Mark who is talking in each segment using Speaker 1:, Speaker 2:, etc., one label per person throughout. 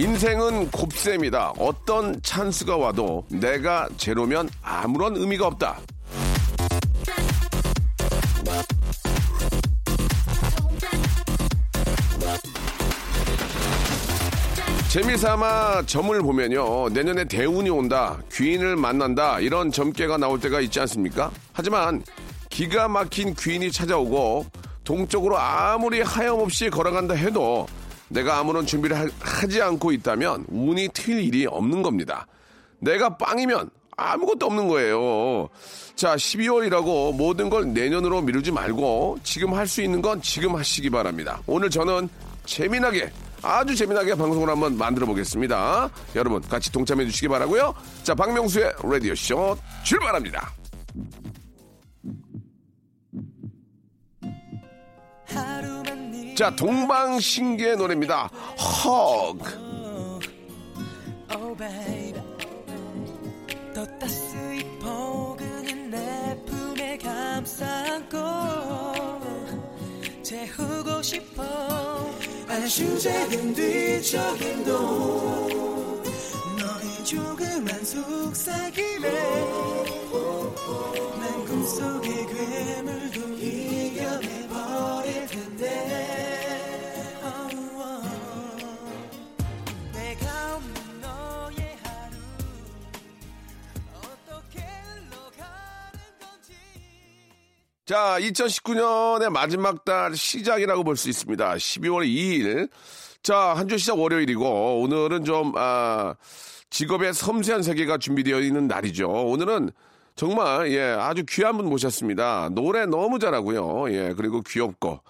Speaker 1: 인생은 곱셈이다 어떤 찬스가 와도 내가 제로면 아무런 의미가 없다 재미삼아 점을 보면요. 내년에 대운이 온다, 귀인을 만난다, 이런 점괘가 나올 때가 있지 않습니까? 하지만 기가 막힌 귀인이 찾아오고 동쪽으로 아무리 하염없이 걸어간다 해도 내가 아무런 준비를 하- 하지 않고 있다면 운이 틀 일이 없는 겁니다. 내가 빵이면 아무것도 없는 거예요. 자, 12월이라고 모든 걸 내년으로 미루지 말고 지금 할 수 있는 건 지금 하시기 바랍니다. 오늘 저는 재미나게 아주 재미나게 방송을 한번 만들어 보겠습니다. 여러분 같이 동참해 주시기 바라고요. 자, 박명수의 라디오 쇼 출발합니다. 자, 동방신기의 노래입니다. Hug.
Speaker 2: Oh 재우고 싶어 안슈작은 뒤척임도 너의 조그만 속삭임에 난 꿈속의 괴물도 이
Speaker 1: 자, 2019년의 마지막 달 시작이라고 볼 수 있습니다. 12월 2일. 자, 한 주 시작 월요일이고, 오늘은 좀, 아, 직업의 섬세한 세계가 준비되어 있는 날이죠. 오늘은 정말, 예, 아주 귀한 분 모셨습니다. 노래 너무 잘하고요. 예, 그리고 귀엽고,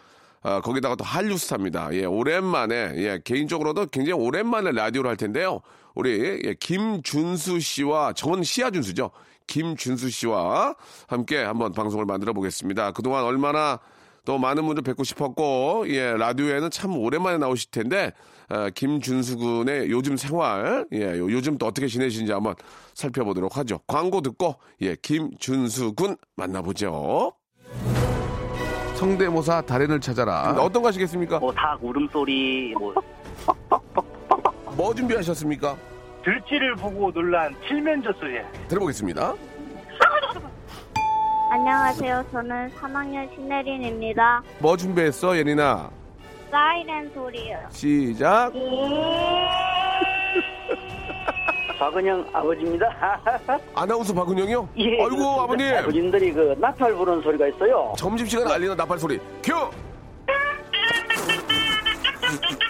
Speaker 1: 아, 거기다가 또 한류 스타입니다. 예, 오랜만에, 예, 개인적으로도 굉장히 오랜만에 라디오를 할 텐데요. 우리, 예, 김준수 씨와, 저는 시아준수죠. 김준수 씨와 함께 한번 방송을 만들어 보겠습니다. 그동안 얼마나 또 많은 분들 뵙고 싶었고, 예, 라디오에는 참 오랜만에 나오실 텐데, 어, 김준수 군의 요즘 생활, 예, 요- 요즘 또 어떻게 지내시는지 한번 살펴보도록 하죠. 광고 듣고, 예, 김준수 군 만나보죠. 성대모사 달인을 찾아라. 어떤 거 하시겠습니까?
Speaker 3: 뭐닭 울음소리, 뭐
Speaker 1: 뭐 준비하셨습니까?
Speaker 3: 들쥐를 보고 놀란 칠면조 소리.
Speaker 1: 들어보겠습니다.
Speaker 4: 안녕하세요. 저는 3학년 신혜린입니다.
Speaker 1: 뭐 준비했어, 예린아?
Speaker 4: 사이렌 소리요.
Speaker 1: 시작.
Speaker 3: 박은영 아버지입니다.
Speaker 1: 아나운서 박은영이요?
Speaker 3: 예,
Speaker 1: 아이고. 아버님.
Speaker 3: 아버님들이 그 나팔 부는 소리가 있어요.
Speaker 1: 점심시간 알리는 나팔 소리. 큐!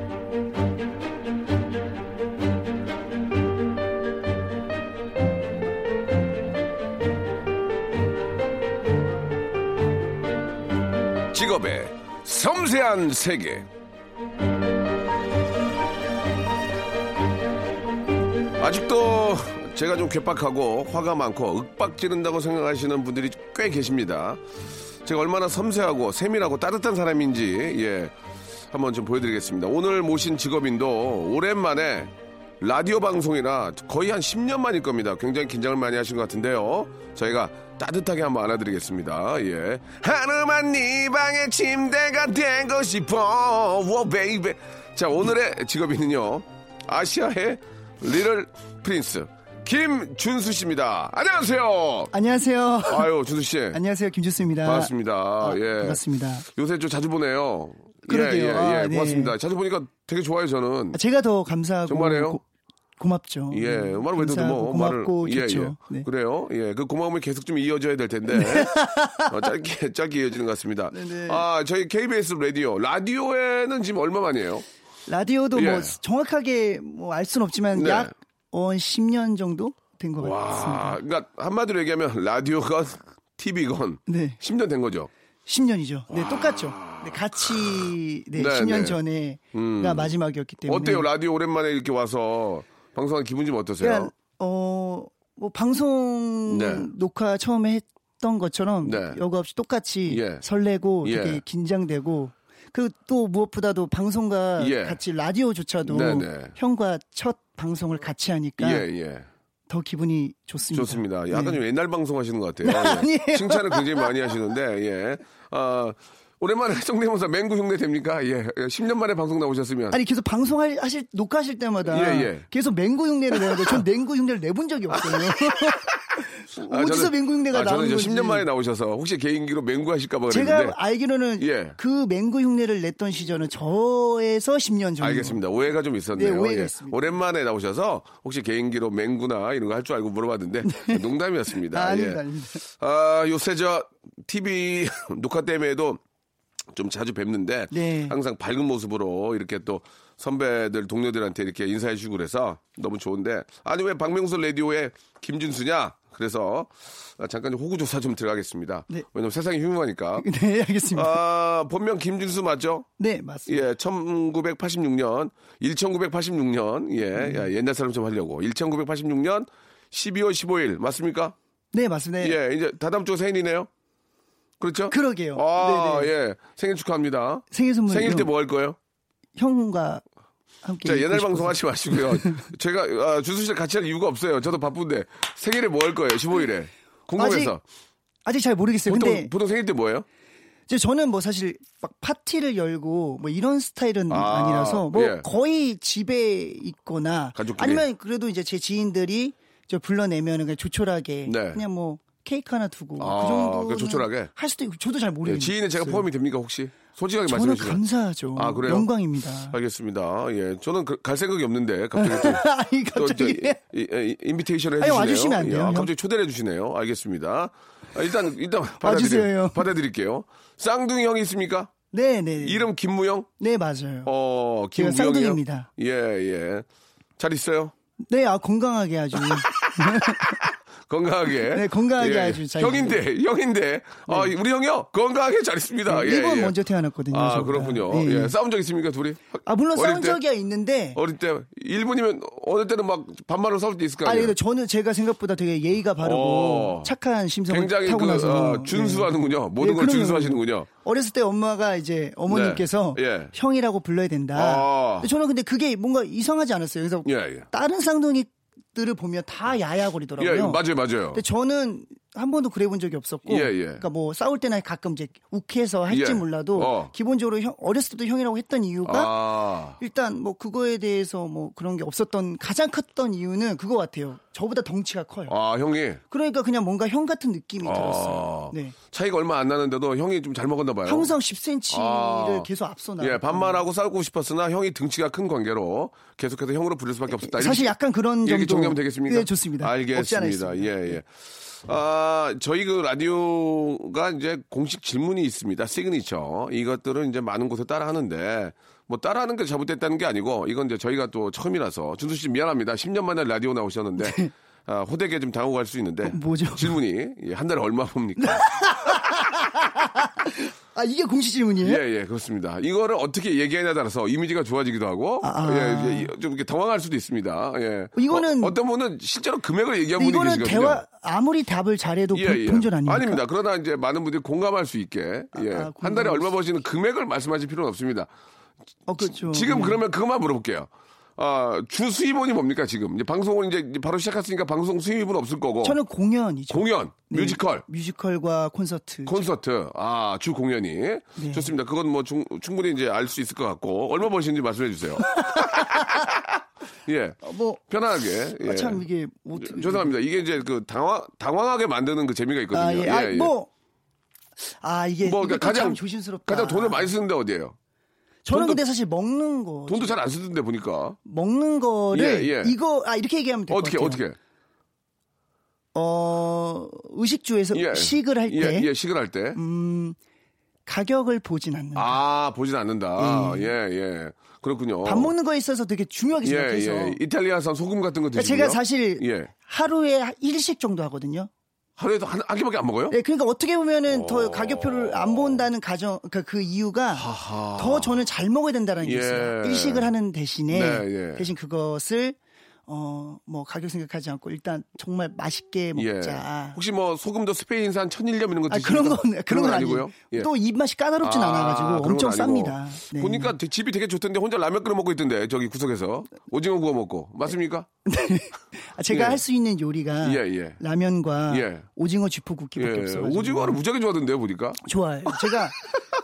Speaker 1: 직업의 섬세한 세계. 아직도 제가 좀 괴팍하고 화가 많고 윽박 지른다고 생각하시는 분들이 꽤 계십니다. 제가 얼마나 섬세하고 세밀하고 따뜻한 사람인지 예 한번 좀 보여드리겠습니다. 오늘 모신 직업인도 오랜만에 라디오 방송이라 거의 한 10년 만일 겁니다. 굉장히 긴장을 많이 하신 것 같은데요. 저희가 따뜻하게 한번 안아드리겠습니다. 예. 하루만 네 방의 침대가 되고 싶어. 워 baby. 자, 오늘의 직업인은요. 아시아의 little prince 김준수 씨입니다. 안녕하세요.
Speaker 5: 안녕하세요.
Speaker 1: 아유, 준수 씨.
Speaker 5: 안녕하세요. 김준수입니다.
Speaker 1: 반갑습니다.
Speaker 5: 아,
Speaker 1: 예.
Speaker 5: 반갑습니다.
Speaker 1: 요새 좀 자주 보네요.
Speaker 5: 그러게요.
Speaker 1: 예, 예, 예.
Speaker 5: 아, 네.
Speaker 1: 고맙습니다. 자주 보니까 되게 좋아요, 저는.
Speaker 5: 제가 더 감사하고
Speaker 1: 정말이에요?
Speaker 5: 고, 맙죠
Speaker 1: 예, 말을 왜 듣도 뭐 말을
Speaker 5: 고맙고
Speaker 1: 예,
Speaker 5: 좋죠.
Speaker 1: 예.
Speaker 5: 네.
Speaker 1: 그래요. 예, 그 고마움이 계속 좀 이어져야 될 텐데 어, 짧게 짧게 이어지는 것 같습니다.
Speaker 5: 네네.
Speaker 1: 아, 저희 KBS 라디오 라디오에는 지금 얼마 만이에요?
Speaker 5: 라디오도
Speaker 1: 예.
Speaker 5: 뭐 정확하게 뭐 알 수는 없지만
Speaker 1: 네.
Speaker 5: 약 어, 10년 정도 된것
Speaker 1: 와,
Speaker 5: 같습니다.
Speaker 1: 그러니까 한마디로 얘기하면 라디오건 TV건
Speaker 5: 네.
Speaker 1: 10년 된 거죠.
Speaker 5: 10년이죠. 네, 똑같죠. 네, 같이 네,
Speaker 1: 네,
Speaker 5: 10년
Speaker 1: 네.
Speaker 5: 전에가
Speaker 1: 음.
Speaker 5: 마지막이었기 때문에
Speaker 1: 어때요? 라디오 오랜만에 이렇게 와서 방송한 기분 좀 어떠세요?
Speaker 5: 그냥 어, 뭐 방송
Speaker 1: 네.
Speaker 5: 녹화 처음에 했던 것처럼
Speaker 1: 네.
Speaker 5: 여과 없이 똑같이
Speaker 1: 예.
Speaker 5: 설레고
Speaker 1: 예.
Speaker 5: 되게 긴장되고 그 또 무엇보다도 방송과
Speaker 1: 예.
Speaker 5: 같이 라디오조차도
Speaker 1: 네네.
Speaker 5: 형과 첫 방송을 같이 하니까
Speaker 1: 예, 예.
Speaker 5: 더 기분이 좋습니다.
Speaker 1: 좋습니다. 약간
Speaker 5: 네.
Speaker 1: 좀 옛날 방송 하시는 것 같아요. 칭찬을 굉장히 많이 하시는데, 예. 아, 오랜만에 성대모사 맹구 흉내 됩니까? 예. 10년 만에 방송 나오셨으면.
Speaker 5: 아니 계속 방송할 하실 녹화하실 때마다
Speaker 1: 예, 예.
Speaker 5: 계속 맹구 흉내를 내는데 전 맹구 흉내를 내본 적이 없어요.
Speaker 1: 아,
Speaker 5: 어디서
Speaker 1: 저는-
Speaker 5: 맹구 흉내가
Speaker 1: 아, 저는
Speaker 5: 나오는
Speaker 1: 이제
Speaker 5: 건지.
Speaker 1: 10년 만에 나오셔서 혹시 개인기로 맹구 하실까봐
Speaker 5: 제가
Speaker 1: 그랬는데.
Speaker 5: 알기로는
Speaker 1: 예.
Speaker 5: 그 맹구 흉내를 냈던 시절은 저에서 10년 전.
Speaker 1: 알겠습니다. 오해가 좀 있었네요.
Speaker 5: 네, 오해가
Speaker 1: 예.
Speaker 5: 있습니다.
Speaker 1: 오랜만에 나오셔서 혹시 개인기로 맹구나 이런 거 할 줄 알고 물어봤는데 농담이었습니다.
Speaker 5: 아,
Speaker 1: 예.
Speaker 5: 아닙니다, 아닙니다.
Speaker 1: 아, 요새 저 TV 녹화 때문에도 좀 자주 뵙는데
Speaker 5: 네.
Speaker 1: 항상 밝은 모습으로 이렇게 또 선배들 동료들한테 이렇게 인사해 주고 그래서 너무 좋은데 아니 왜 박명수 라디오에 김준수냐? 그래서 아, 잠깐 좀 호구 조사 좀 들어가겠습니다.
Speaker 5: 네.
Speaker 1: 왜냐면 세상이 흉흉하니까.
Speaker 5: 네, 알겠습니다.
Speaker 1: 아, 본명 김준수 맞죠?
Speaker 5: 네, 맞습니다.
Speaker 1: 예, 1986년, 1986년, 예,
Speaker 5: 음.
Speaker 1: 야, 옛날 사람 좀 하려고. 1986년 12월 15일, 맞습니까?
Speaker 5: 네, 맞습니다. 네.
Speaker 1: 예, 이제 다다음 주 생일이네요? 그렇죠?
Speaker 5: 그러게요.
Speaker 1: 아,
Speaker 5: 네네.
Speaker 1: 예. 생일 축하합니다.
Speaker 5: 생일 선물
Speaker 1: 생일 때 뭐 할 거예요?
Speaker 5: 형과 함께
Speaker 1: 자, 옛날
Speaker 5: 싶어서.
Speaker 1: 방송 하지 마시고요. 제가, 아, 준수 씨랑 같이 할 이유가 없어요. 저도 바쁜데. 생일에 뭐 할 거예요? 15일에. 궁금해서.
Speaker 5: 아직 잘 모르겠어요.
Speaker 1: 보통,
Speaker 5: 근데
Speaker 1: 보통 생일 때 뭐예요?
Speaker 5: 이제 저는 뭐 사실 막 파티를 열고 뭐 이런 스타일은
Speaker 1: 아,
Speaker 5: 아, 니라서뭐
Speaker 1: 예.
Speaker 5: 거의 집에 있거나
Speaker 1: 가족끼리.
Speaker 5: 아니면 그래도 이제 제 지인들이 저 불러내면은 그냥 조촐하게
Speaker 1: 네.
Speaker 5: 그냥 뭐 케이크 하나 두고
Speaker 1: 아,
Speaker 5: 그 정도
Speaker 1: 조촐하게?
Speaker 5: 할 수도 있고 저도 잘
Speaker 1: 예,
Speaker 5: 모르겠어요.
Speaker 1: 지인은 제가 포함이 됩니까, 혹시? 솔직하게
Speaker 5: 저는
Speaker 1: 말씀해 주시면.
Speaker 5: 감사하죠.
Speaker 1: 아, 그래요?
Speaker 5: 영광입니다.
Speaker 1: 알겠습니다. 예. 저는 그- 갈 생각이 없는데, 갑자기 또.
Speaker 5: 아니
Speaker 1: 또 저,
Speaker 5: 갑자기
Speaker 1: 이, 이, 인비테이션을
Speaker 5: 아니,
Speaker 1: 해주시네요.
Speaker 5: 와주시면 안 돼요,
Speaker 1: 예,
Speaker 5: 형?
Speaker 1: 갑자기 초대를 해주시네요. 알겠습니다. 아, 일단 일단 받아드릴게요.
Speaker 5: 형.
Speaker 1: 받아드릴게요. 쌍둥이 형이 있습니까?
Speaker 5: 네, 네.
Speaker 1: 이름 김무영?
Speaker 5: 네, 맞아요.
Speaker 1: 어, 김무영이요?
Speaker 5: 쌍둥이입니다.
Speaker 1: 예, 예. 잘 있어요?
Speaker 5: 네, 아 건강하게 아주
Speaker 1: 건강하게.
Speaker 5: 네, 건강하게 아주 잘
Speaker 1: 형인데, 형인데. 아, 우리 형이요? 건강하게 잘 있습니다. 예,
Speaker 5: 일본
Speaker 1: 예.
Speaker 5: 먼저 태어났거든요.
Speaker 1: 아,
Speaker 5: 저보다.
Speaker 1: 그렇군요.
Speaker 5: 네.
Speaker 1: 예. 싸운 적 있습니까, 둘이?
Speaker 5: 아 물론 싸운
Speaker 1: 때?
Speaker 5: 적이야 있는데
Speaker 1: 어릴 때, 일본이면 어느 때는 막 반말로 싸울 때 있을 거
Speaker 5: 아니? 근데 저는 제가 생각보다 되게 예의가 바르고
Speaker 1: 어.
Speaker 5: 착한 심성을
Speaker 1: 굉장히
Speaker 5: 타고
Speaker 1: 그,
Speaker 5: 나서
Speaker 1: 어, 준수하는군요. 모든
Speaker 5: 네,
Speaker 1: 걸
Speaker 5: 그럼요.
Speaker 1: 준수하시는군요.
Speaker 5: 어렸을 때 엄마가 이제 어머님께서
Speaker 1: 네, 예.
Speaker 5: 형이라고 불러야 된다.
Speaker 1: 아.
Speaker 5: 저는 근데 그게 뭔가 이상하지 않았어요. 그래서
Speaker 1: 예, 예.
Speaker 5: 다른 쌍둥이 들을 보면 다 야야거리더라고요.
Speaker 1: 예, 맞아요, 맞아요.
Speaker 5: 근데 저는 한 번도 그래 본 적이 없었고,
Speaker 1: 예, 예.
Speaker 5: 그러니까 뭐 싸울 때나 가끔 이제 욱해서 할지
Speaker 1: 예.
Speaker 5: 몰라도
Speaker 1: 어.
Speaker 5: 기본적으로 형, 어렸을 때도 형이라고 했던 이유가
Speaker 1: 아,
Speaker 5: 일단 뭐 그거에 대해서 뭐 그런 게 없었던 가장 컸던 이유는 그거 같아요. 저보다 덩치가 커요.
Speaker 1: 아, 형이.
Speaker 5: 그러니까 그냥 뭔가 형 같은 느낌이
Speaker 1: 아.
Speaker 5: 들었어요. 네.
Speaker 1: 차이가 얼마 안 나는데도 형이 좀 잘 먹었나 봐요.
Speaker 5: 항상 10cm를
Speaker 1: 아.
Speaker 5: 계속 앞서 나.
Speaker 1: 예, 반말하고 싸우고 싶었으나 형이 등치가 큰 관계로 계속해서 형으로 부를 수밖에 없었다.
Speaker 5: 사실 약간 그런
Speaker 1: 이렇게
Speaker 5: 정도.
Speaker 1: 정리하면 되겠습니까?
Speaker 5: 네, 좋습니다.
Speaker 1: 알겠습니다.
Speaker 5: 있습니다.
Speaker 1: 예, 예. 아, 저희 그 라디오가 이제 공식 질문이 있습니다. 시그니처. 이것들은 이제 많은 곳에 따라 하는데, 뭐 따라 하는 게 잘못됐다는 게 아니고, 이건 이제 저희가 또 처음이라서, 준수 씨 미안합니다. 10년 만에 라디오 나오셨는데, 아, 호되게 좀 당하고 갈 수 있는데.
Speaker 5: 네. 어, 뭐죠?
Speaker 1: 질문이, 예, 한 달에 얼마 법니까?
Speaker 5: 아 이게 공식 질문이에요?
Speaker 1: 예, 예, 그렇습니다. 이거를 어떻게 얘기하냐에 따라서 이미지가 좋아지기도 하고,
Speaker 5: 아.
Speaker 1: 예, 예, 좀 이렇게 당황할 수도 있습니다. 예.
Speaker 5: 이거는-
Speaker 1: 어, 떤 분은 실제로 금액을 얘기한 분이 계시거든요.
Speaker 5: 대화 아무리 답을 잘해도
Speaker 1: 예,
Speaker 5: 본-
Speaker 1: 예.
Speaker 5: 본전 아닙니까?
Speaker 1: 아닙니다. 그러나 이제 많은 분들이 공감할 수 있게, 예.
Speaker 5: 아,
Speaker 1: 한 달에 얼마
Speaker 5: 수
Speaker 1: 버시는 금액을 말씀하실 필요는 없습니다.
Speaker 5: 어, 그렇죠.
Speaker 1: 지금
Speaker 5: 네.
Speaker 1: 그러면 그것만 물어볼게요. 아, 주 수입원이 뭡니까, 지금? 이제 방송을 이제 바로 시작했으니까 방송 수입은 없을 거고.
Speaker 5: 저는 공연이죠.
Speaker 1: 공연,
Speaker 5: 네,
Speaker 1: 뮤지컬,
Speaker 5: 뮤지컬과 콘서트.
Speaker 1: 콘서트, 아, 주 공연이.
Speaker 5: 네.
Speaker 1: 좋습니다. 그건 뭐 충, 충분히 이제 알 수 있을 것 같고. 얼마 버시는지 말씀해 주세요. 예.
Speaker 5: 어, 뭐
Speaker 1: 편안하게. 예.
Speaker 5: 아, 참 이게 뭐 어떻게
Speaker 1: 죄송합니다. 이게 이제 그 당황, 당황하게 만드는 그 재미가 있거든요.
Speaker 5: 아, 예. 아, 뭐. 아, 이게
Speaker 1: 뭐, 그러니까 가장,
Speaker 5: 참 조심스럽다.
Speaker 1: 가장 돈을 많이 쓰는데 어디예요?
Speaker 5: 저는
Speaker 1: 돈도-
Speaker 5: 근데 사실 먹는 거
Speaker 1: 돈도 잘 안 쓰던데 보니까.
Speaker 5: 먹는 거를
Speaker 1: 예, 예.
Speaker 5: 이거 아 이렇게 얘기하면 될것
Speaker 1: 어떻게,
Speaker 5: 같아요.
Speaker 1: 어떻게?
Speaker 5: 어, 의식주에서
Speaker 1: 예.
Speaker 5: 식을 할때
Speaker 1: 예, 예, 식을 할 때.
Speaker 5: 음, 가격을 보진 않는다.
Speaker 1: 아, 보진 않는다. 예, 예. 그렇군요.
Speaker 5: 밥 먹는 거에 있어서 되게 중요하게
Speaker 1: 예,
Speaker 5: 생각해서
Speaker 1: 예. 이탈리아산 소금 같은 거
Speaker 5: 그러니까
Speaker 1: 드시고요.
Speaker 5: 제가 사실
Speaker 1: 예.
Speaker 5: 하루에 일식 정도 하거든요.
Speaker 1: 하루에도 한, 한 끼밖에 안 먹어요?
Speaker 5: 네, 그러니까 어떻게 보면은
Speaker 1: 어.
Speaker 5: 더 가격표를 안 본다는 가정, 그러니까 그 이유가 더 저는 잘 먹어야 된다는 게
Speaker 1: 예.
Speaker 5: 있어요. 일식을 하는 대신에
Speaker 1: 네, 예.
Speaker 5: 대신 그것을 어, 뭐 가격 생각하지 않고 일단 정말 맛있게 먹자.
Speaker 1: 예. 혹시 뭐 소금도 스페인산 천일염 이런 거
Speaker 5: 아,
Speaker 1: 드시는
Speaker 5: 그런 건 그런 건
Speaker 1: 아니고요?
Speaker 5: 아니고요.
Speaker 1: 예.
Speaker 5: 또 입맛이 까다롭진
Speaker 1: 아,
Speaker 5: 않아가지고
Speaker 1: 그런 건
Speaker 5: 엄청. 쌉니다. 네.
Speaker 1: 보니까 되- 집이 되게 좋던데 혼자 라면 끓여 먹고 있던데 저기 구석에서 오징어 구워 먹고 맞습니까?
Speaker 5: 아, 제가
Speaker 1: 예.
Speaker 5: 할수 있는 요리가
Speaker 1: 예, 예.
Speaker 5: 라면과
Speaker 1: 예.
Speaker 5: 오징어 쥐포 굽기밖에
Speaker 1: 예.
Speaker 5: 없어요.
Speaker 1: 오징어를 무지하게 좋아하던데요 보니까.
Speaker 5: 좋아요. 제가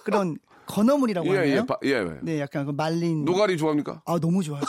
Speaker 5: 그런 건어물이라고
Speaker 1: 예,
Speaker 5: 하나요?
Speaker 1: 예, 바- 예.
Speaker 5: 네, 약간 그 말린.
Speaker 1: 노가리 좋아합니까?
Speaker 5: 아 너무 좋아하죠.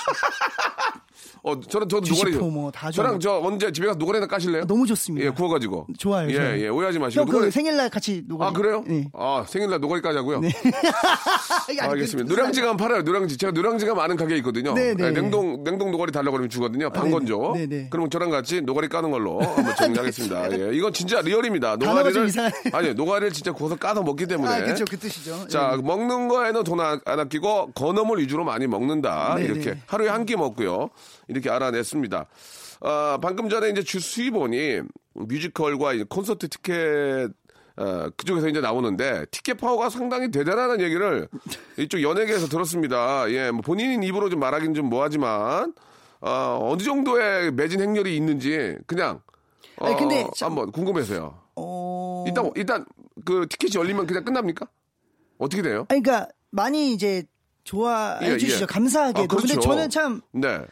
Speaker 1: 어, 저는 저도 노가리.
Speaker 5: 뭐다
Speaker 1: 저랑. 저 언제 집에 가서 노가리 하나 까실래요?
Speaker 5: 너무 좋습니다.
Speaker 1: 예, 구워가지고.
Speaker 5: 좋아요.
Speaker 1: 예,
Speaker 5: 좋아요.
Speaker 1: 예, 오해하지 마시고.
Speaker 5: 형, 그
Speaker 1: 노가리-
Speaker 5: 생일날 같이 노가리.
Speaker 1: 아, 그래요?
Speaker 5: 네.
Speaker 1: 아, 생일날 노가리 까자고요?
Speaker 5: 아니, 아니,
Speaker 1: 알겠습니다.
Speaker 5: 그-
Speaker 1: 노량진이 팔아요. 노량진. 제가 노량진에 많은 가게 있거든요.
Speaker 5: 네, 네.
Speaker 1: 냉동 냉동 노가리 달라고 그러면 주거든요. 반건조.
Speaker 5: 네, 네.
Speaker 1: 그러면 저랑 같이 노가리 까는 걸로 한번 정리하겠습니다. 예. 이건 진짜 real입니다. 노가리를. 아니, 노가리를 진짜 구워서 까서 먹기 때문에.
Speaker 5: 아, 그렇죠. 그 뜻이죠.
Speaker 1: 자,
Speaker 5: 예.
Speaker 1: 먹는 거에는 돈 안 아끼고 건어물 위주로 많이 먹는다.
Speaker 5: 네,
Speaker 1: 이렇게
Speaker 5: 네.
Speaker 1: 하루에 한 끼 먹고요. 이렇게 알아냈습니다. 아, 방금 전에 이제 주 수입원이 뮤지컬과 이제 콘서트 티켓 어, 그쪽에서 이제 나오는데 티켓 파워가 상당히 대단하다는 얘기를 이쪽 연예계에서 들었습니다. 예, 뭐 본인 입으로 좀 말하긴 좀 뭐하지만 어, 어느 정도의 매진 행렬이 있는지 그냥 어,
Speaker 5: 아니, 근데 참-
Speaker 1: 한번 궁금해서요.
Speaker 5: 어...
Speaker 1: 일단 일단 그 티켓이 열리면 그냥 끝납니까? 어떻게 돼요?
Speaker 5: 아니, 그러니까 많이 이제 좋아해
Speaker 1: 예,
Speaker 5: 주시죠.
Speaker 1: 예.
Speaker 5: 감사하게도.
Speaker 1: 아, 그렇죠.
Speaker 5: 근데 저는 참
Speaker 1: 네,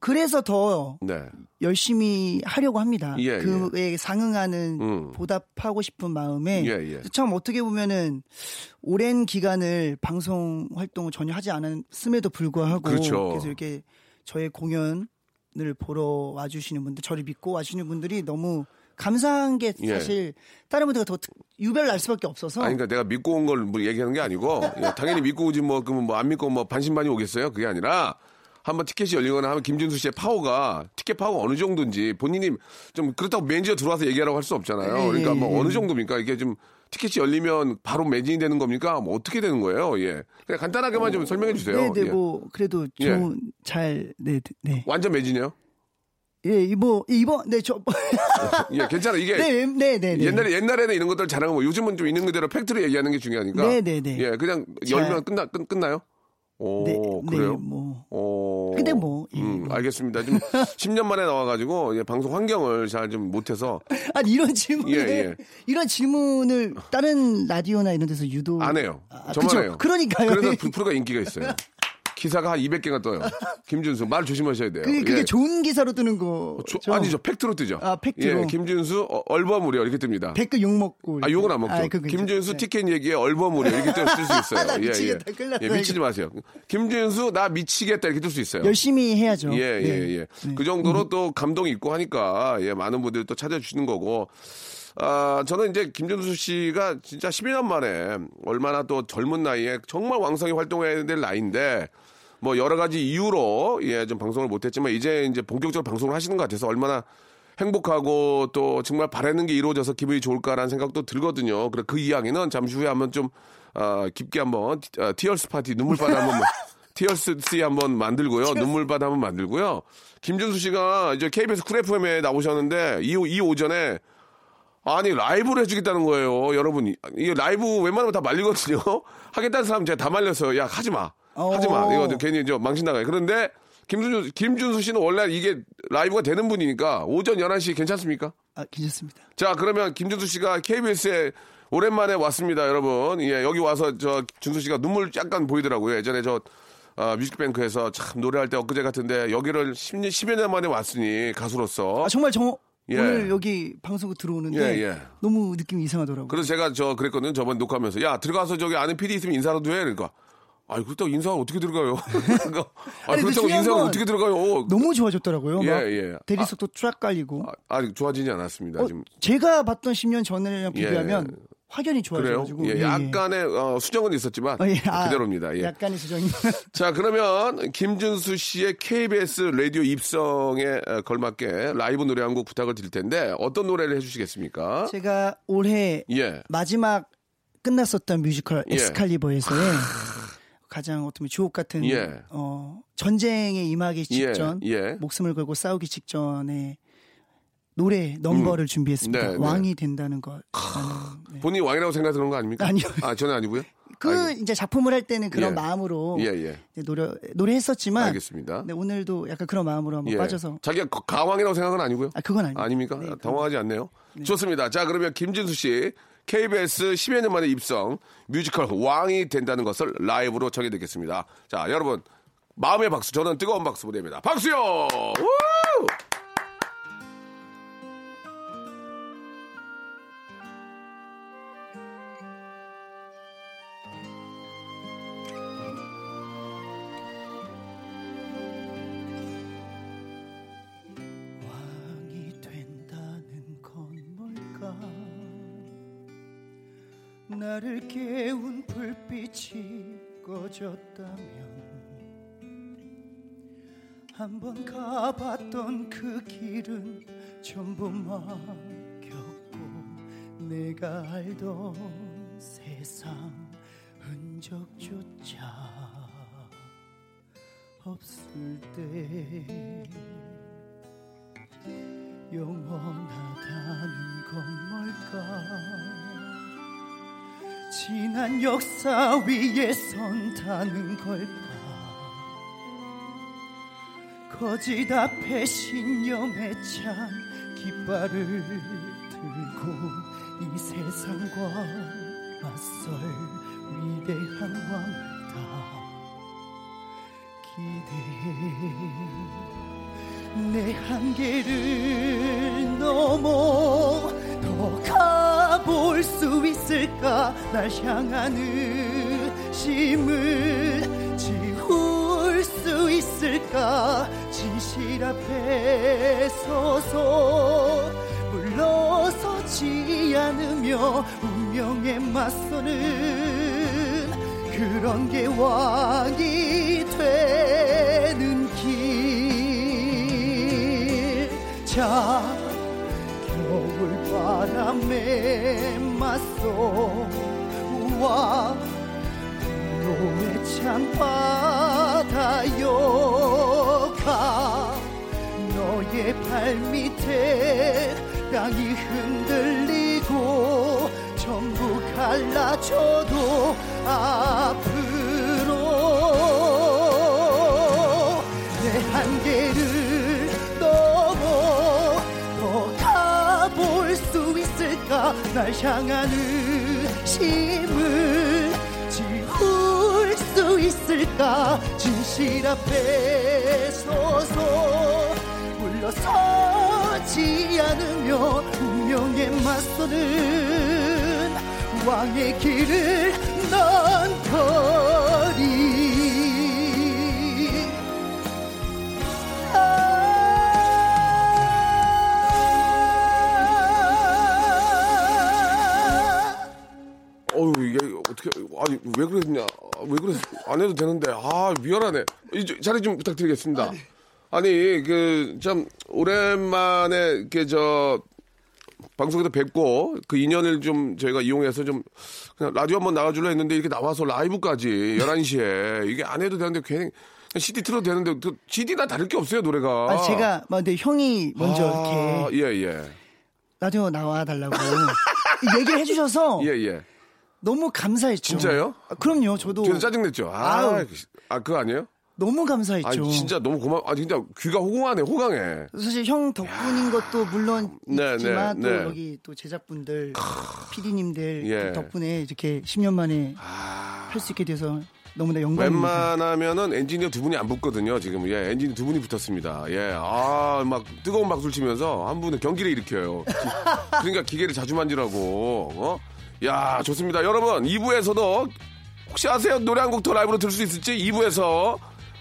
Speaker 5: 그래서 더
Speaker 1: 네.
Speaker 5: 열심히 하려고 합니다.
Speaker 1: 예,
Speaker 5: 그에 상응하는
Speaker 1: 음.
Speaker 5: 보답하고 싶은 마음에
Speaker 1: 예, 예.
Speaker 5: 참 어떻게 보면은 오랜 기간을 방송 활동을 전혀 하지 않았음에도 불구하고
Speaker 1: 그렇죠.
Speaker 5: 그래서 이렇게 저의 공연을 보러 와주시는 분들, 저를 믿고 와주시는 분들이 너무 감사한 게
Speaker 1: 예.
Speaker 5: 사실 다른 분들과 더알 수밖에 없어서
Speaker 1: 아니, 그러니까 내가 믿고 온 걸 뭐 얘기하는 게 아니고, 예, 당연히 믿고 오지 뭐, 그러면 뭐 안 믿고 뭐 반신반의 오겠어요? 그게 아니라, 한번 티켓이 열리거나 하면 김준수 씨의 파워가, 티켓 파워가 어느 정도인지 본인이 좀 그렇다고 매니저 들어와서 얘기하라고 할 수 없잖아요.
Speaker 5: 예,
Speaker 1: 그러니까 뭐
Speaker 5: 예.
Speaker 1: 어느 정도입니까? 이게 좀 티켓이 열리면 바로 매진이 되는 겁니까? 뭐 어떻게 되는 거예요? 예. 그냥 간단하게만 좀 설명해 주세요.
Speaker 5: 네, 네,
Speaker 1: 예.
Speaker 5: 뭐 그래도
Speaker 1: 예.
Speaker 5: 좋은 잘 네, 네.
Speaker 1: 완전 매진이요?
Speaker 5: 예, 이뭐 이번 네, 저
Speaker 1: 예, 괜찮아. 이게
Speaker 5: 네, 네, 네, 네.
Speaker 1: 옛날에 옛날에는 이런 것들 잘하는 거 요즘은 좀 있는 그대로 fact로 얘기하는 게 중요하니까.
Speaker 5: 네, 네, 네.
Speaker 1: 예, 그냥
Speaker 5: 잘-
Speaker 1: 열면 끝나 끝, 끝나요? 오,
Speaker 5: 네,
Speaker 1: 그래요?
Speaker 5: 네, 뭐.
Speaker 1: 오.
Speaker 5: 근데 뭐, 예,
Speaker 1: 음,
Speaker 5: 뭐.
Speaker 1: 알겠습니다. 좀 10년 만에 나와가지고 예, 방송 환경을 잘 좀 못해서
Speaker 5: 아니 이런 질문을
Speaker 1: 예, 예.
Speaker 5: 이런 질문을 다른 라디오나 이런 데서 유도
Speaker 1: 안 해요.
Speaker 5: 아,
Speaker 1: 저만
Speaker 5: 그쵸.
Speaker 1: 해요.
Speaker 5: 그러니까요.
Speaker 1: 그래서 그 프로가 인기가 있어요. 기사가 한 200개가 떠요. 김준수 말 조심하셔야 돼요.
Speaker 5: 그게, 그게
Speaker 1: 예.
Speaker 5: 좋은 기사로 뜨는 거.
Speaker 1: 조- 아니죠. 팩트로 뜨죠.
Speaker 5: 아, 팩트로.
Speaker 1: 예, 김준수 어, 얼버무려 이렇게 뜹니다.
Speaker 5: 댓글 욕 먹고.
Speaker 1: 아, 욕은 안 먹죠.
Speaker 5: 아,
Speaker 1: 김준수
Speaker 5: 괜찮-
Speaker 1: 티켓 얘기에 얼버무려 이렇게 뜰 수 있어요.
Speaker 5: 나
Speaker 1: 예,
Speaker 5: 미치겠다.
Speaker 1: 예.
Speaker 5: 났다,
Speaker 1: 예, 미치지. 마세요. 김준수 나 미치겠다 이렇게 뜰 수 있어요.
Speaker 5: 열심히 해야죠.
Speaker 1: 예,
Speaker 5: 네.
Speaker 1: 예, 예. 그 정도로 또 감동이 있고 하니까, 예, 많은 분들이 또 찾아주시는 거고. 아, 저는 이제 김준수 씨가 진짜 12년 만에 얼마나 또 젊은 나이에 정말 왕성히 활동해야 될 나이인데, 뭐 여러 가지 이유로, 예, 좀 방송을 못했지만, 이제 이제 본격적으로 방송을 하시는 것 같아서 얼마나 행복하고 또 정말 바라는 게 이루어져서 기분이 좋을까라는 생각도 들거든요. 그래 그 이야기는 잠시 후에 한번 좀 아, 깊게 한번 티- 아, tears party 눈물바다 한번 tears sea 한번 만들고요. 눈물바다 한번 만들고요. 김준수 씨가 이제 KBS 쿨 FM에 나오셨는데 이, 이 오전에 아니 라이브를 해주겠다는 거예요, 여러분. 이- 라이브 웬만하면 다 말리거든요. 하겠다는 사람 제가 다 말렸어요. 야 하지 마, 하지 마.
Speaker 5: 어.
Speaker 1: 이거 괜히 저 망신 나가요. 그런데 김준수 김준수 씨는 원래 이게 라이브가 되는 분이니까 오전 11시 괜찮습니까?
Speaker 5: 아, 괜찮습니다.
Speaker 1: 자, 그러면 김준수 씨가 KBS에 오랜만에 왔습니다, 여러분. 예, 여기 와서 저 준수 씨가 눈물 약간 보이더라고요. 예전에 저 아, 뮤직뱅크에서 참 노래할 때 엊그제 같은데 여기를 10년, 10여 년 만에 왔으니 가수로서
Speaker 5: 아, 정말 저
Speaker 1: 예.
Speaker 5: 오늘 여기 방송국 들어오는데
Speaker 1: 예, 예.
Speaker 5: 너무 느낌이 이상하더라고요.
Speaker 1: 그래서 제가 저 그랬거든요. 저번 녹화하면서 야 들어가서 저기 아는 PD 있으면 인사라도 해. 그러니까 아니 그렇다고 인사가 어떻게 들어가요? 그러니까 아
Speaker 5: 아니,
Speaker 1: 그렇다고 인사가
Speaker 5: 건
Speaker 1: 어떻게 들어가요?
Speaker 5: 너무 좋아졌더라고요.
Speaker 1: 예,
Speaker 5: 막
Speaker 1: 예.
Speaker 5: 대리석도 쫙 깔리고.
Speaker 1: 아, 아직 좋아지지 않았습니다.
Speaker 5: 어,
Speaker 1: 지금
Speaker 5: 제가 봤던 10년 전이랑 비교하면
Speaker 1: 예.
Speaker 5: 확연히? 좋아져가지고.
Speaker 1: 예,
Speaker 5: 예, 예.
Speaker 1: 약간의 어, 수정은 있었지만
Speaker 5: 어, 예. 아,
Speaker 1: 그대로입니다. 예.
Speaker 5: 약간의 수정이.
Speaker 1: 자, 그러면 김준수 씨의 KBS 라디오 입성에 어, 걸맞게 라이브 노래 한 곡 부탁을 드릴 텐데 어떤 노래를 해주시겠습니까?
Speaker 5: 제가 올해
Speaker 1: 예.
Speaker 5: 마지막 끝났었던 뮤지컬
Speaker 1: 예.
Speaker 5: 엑스칼리버에서의 가장 어떻게 보면 주옥 같은
Speaker 1: 예.
Speaker 5: 어, 전쟁에 임하기 직전
Speaker 1: 예, 예.
Speaker 5: 목숨을 걸고 싸우기 직전에 노래 넘버를 준비했습니다.
Speaker 1: 네, 네.
Speaker 5: 왕이 된다는 것. 네.
Speaker 1: 본인이 왕이라고 생각하는 거 아닙니까?
Speaker 5: 아니요.
Speaker 1: 아, 저는 아니고요.
Speaker 5: 그
Speaker 1: 알겠-
Speaker 5: 이제 작품을 할 때는 그런
Speaker 1: 예.
Speaker 5: 마음으로
Speaker 1: 예, 예.
Speaker 5: 노래 노래했었지만
Speaker 1: 알겠습니다.
Speaker 5: 네, 오늘도 약간 그런 마음으로 한번
Speaker 1: 예.
Speaker 5: 빠져서
Speaker 1: 자기가 거- 가왕이라고 생각은 아니고요.
Speaker 5: 아 그건 아니에요.
Speaker 1: 아닙니까?
Speaker 5: 네,
Speaker 1: 당황하지 않네요. 좋습니다. 자, 그러면 김진수 씨 KBS 10여 년 만에 입성 뮤지컬 왕이 된다는 것을 라이브로 청해 듣겠습니다. 자, 여러분 마음의 박수, 저는 뜨거운 박수 보냅니다. 박수요!
Speaker 5: 나를 깨운 불빛이 꺼졌다면 한번 가봤던 그 길은 전부 막혔고 내가 알던 세상 흔적조차 없을 때 영원하다는 건 뭘까 지난 역사 위에 선다는 걸까 거짓 앞에 신념에 찬 깃발을 들고 이 세상과 맞설 위대한 왕을 다 기대해 내 한계를 넘어 더가 볼 수 있을까 날 향한 의심을 지울 수 있을까 진실 앞에 서서 물러서지 않으며 운명에 맞서는 그런 게 왕이 되는 길. 자, 바람에 맞서 와 놈의 찬 바다여 가 너의 발밑에 땅이 흔들리고 전부 갈라져도 앞 날 향한 의심을 지울 수 있을까? 진실 앞에 서서 물러서지 않으며 운명에 맞서는 왕의 길을 넌 거리
Speaker 1: 어떻게 아니 왜 그랬냐. 왜 그랬 안 해도 되는데. 아 미안하네. 이 저- 자리 좀 부탁드리겠습니다. 아니 그참 오랜만에 그저 방송에서 뵙고 그 인연을 좀 저희가 이용해서 좀 그냥 라디오 한번 나가줄라 했는데 이렇게 나와서 라이브까지 11시에. 이게 안 해도 되는데 괜히 CD 틀어도 되는데 그 CD나 다를 게 없어요 노래가.
Speaker 5: 아, 제가 막 근데 형이 먼저
Speaker 1: 아,
Speaker 5: 이렇게
Speaker 1: 예, 예.
Speaker 5: 라디오 나와 달라고 얘기를 해주셔서
Speaker 1: 예, 예.
Speaker 5: 너무 감사했죠.
Speaker 1: 진짜요?
Speaker 5: 아, 그럼요. 저도
Speaker 1: 뒤에서 짜증냈죠. 아. 아, 그거 아니에요?
Speaker 5: 너무 감사했죠.
Speaker 1: 아, 진짜 너무 고마워. 아, 진짜 귀가 호강하네, 호강해.
Speaker 5: 사실 형 덕분인 것도 물론
Speaker 1: 네,
Speaker 5: 있지만
Speaker 1: 네,
Speaker 5: 또
Speaker 1: 네.
Speaker 5: 여기 또 제작분들, PD님들
Speaker 1: 예.
Speaker 5: 덕분에 이렇게 10년 만에
Speaker 1: 아,
Speaker 5: 할수 있게 돼서 너무나 영광입니다.
Speaker 1: 웬만하면은 엔지니어 두 분이 안 붙거든요. 지금 예, 엔지니어 두 분이 붙었습니다. 예, 아, 막 뜨거운 박수를 치면서 한 분은 경기를 일으켜요. 기- 그러니까 기계를 자주 만지라고. 어? 야, 좋습니다. 여러분, 2부에서도 혹시 아세요? 노래 한 곡 더 라이브로 들을 수 있을지 2부에서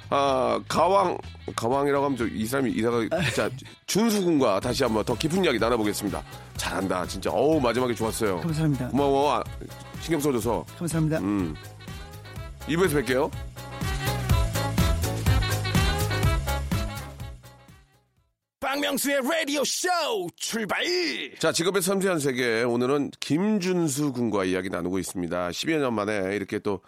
Speaker 1: 아, 가왕 가왕이라고 하면 저이 사람이 이사가 진짜 준수 군과 다시 한번 더 깊은 이야기 나눠보겠습니다. 잘한다, 진짜. 어우 마지막에 좋았어요.
Speaker 5: 감사합니다.
Speaker 1: 고마워. 아, 신경 써줘서.
Speaker 5: 감사합니다.
Speaker 1: 음. 2부에서 뵐게요.
Speaker 6: 박명수의 라디오 쇼 출발
Speaker 1: 자, 직업의 섬세한 세계. 오늘은 김준수 군과 이야기 나누고 있습니다. 10여 년 만에 이렇게 또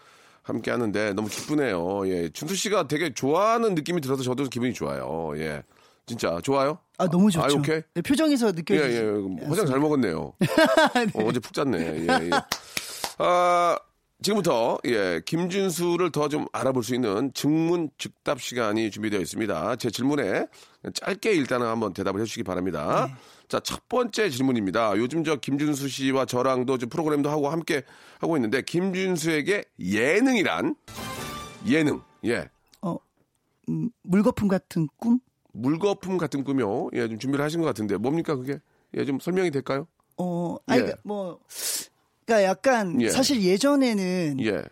Speaker 1: 함께 하는데 너무 기쁘네요. 예. 준수 씨가 되게 좋아하는 느낌이 들어서 저도 기분이 좋아요. 예. 진짜 좋아요?
Speaker 5: 아 너무 좋죠.
Speaker 1: 아, 오케이.
Speaker 5: 네, 표정에서
Speaker 1: 예,
Speaker 5: 느껴지죠.
Speaker 1: 예. 화장 잘 먹었네요. 어, 어제 푹 잤네. 예, 예. 아, 지금부터 예, 김준수를 더 좀 알아볼 수 있는 증문 즉답 시간이 준비되어 있습니다. 제 질문에 짧게 일단은 한번 대답을 해주시기 바랍니다.
Speaker 5: 네.
Speaker 1: 자, 첫 번째 질문입니다. 요즘 저 김준수 씨와 저랑도 좀 프로그램도 하고 함께 하고 있는데 김준수에게 예능이란 예능, 예,
Speaker 5: 음, 물거품 같은 꿈?
Speaker 1: 물거품 같은 꿈이요. 예, 좀 준비를 하신 것 같은데 뭡니까 그게? 예, 좀 설명이 될까요?
Speaker 5: 어, 아니
Speaker 1: 예.
Speaker 5: 뭐 그러니까 약간
Speaker 1: 예.
Speaker 5: 사실 예전에는
Speaker 1: 예,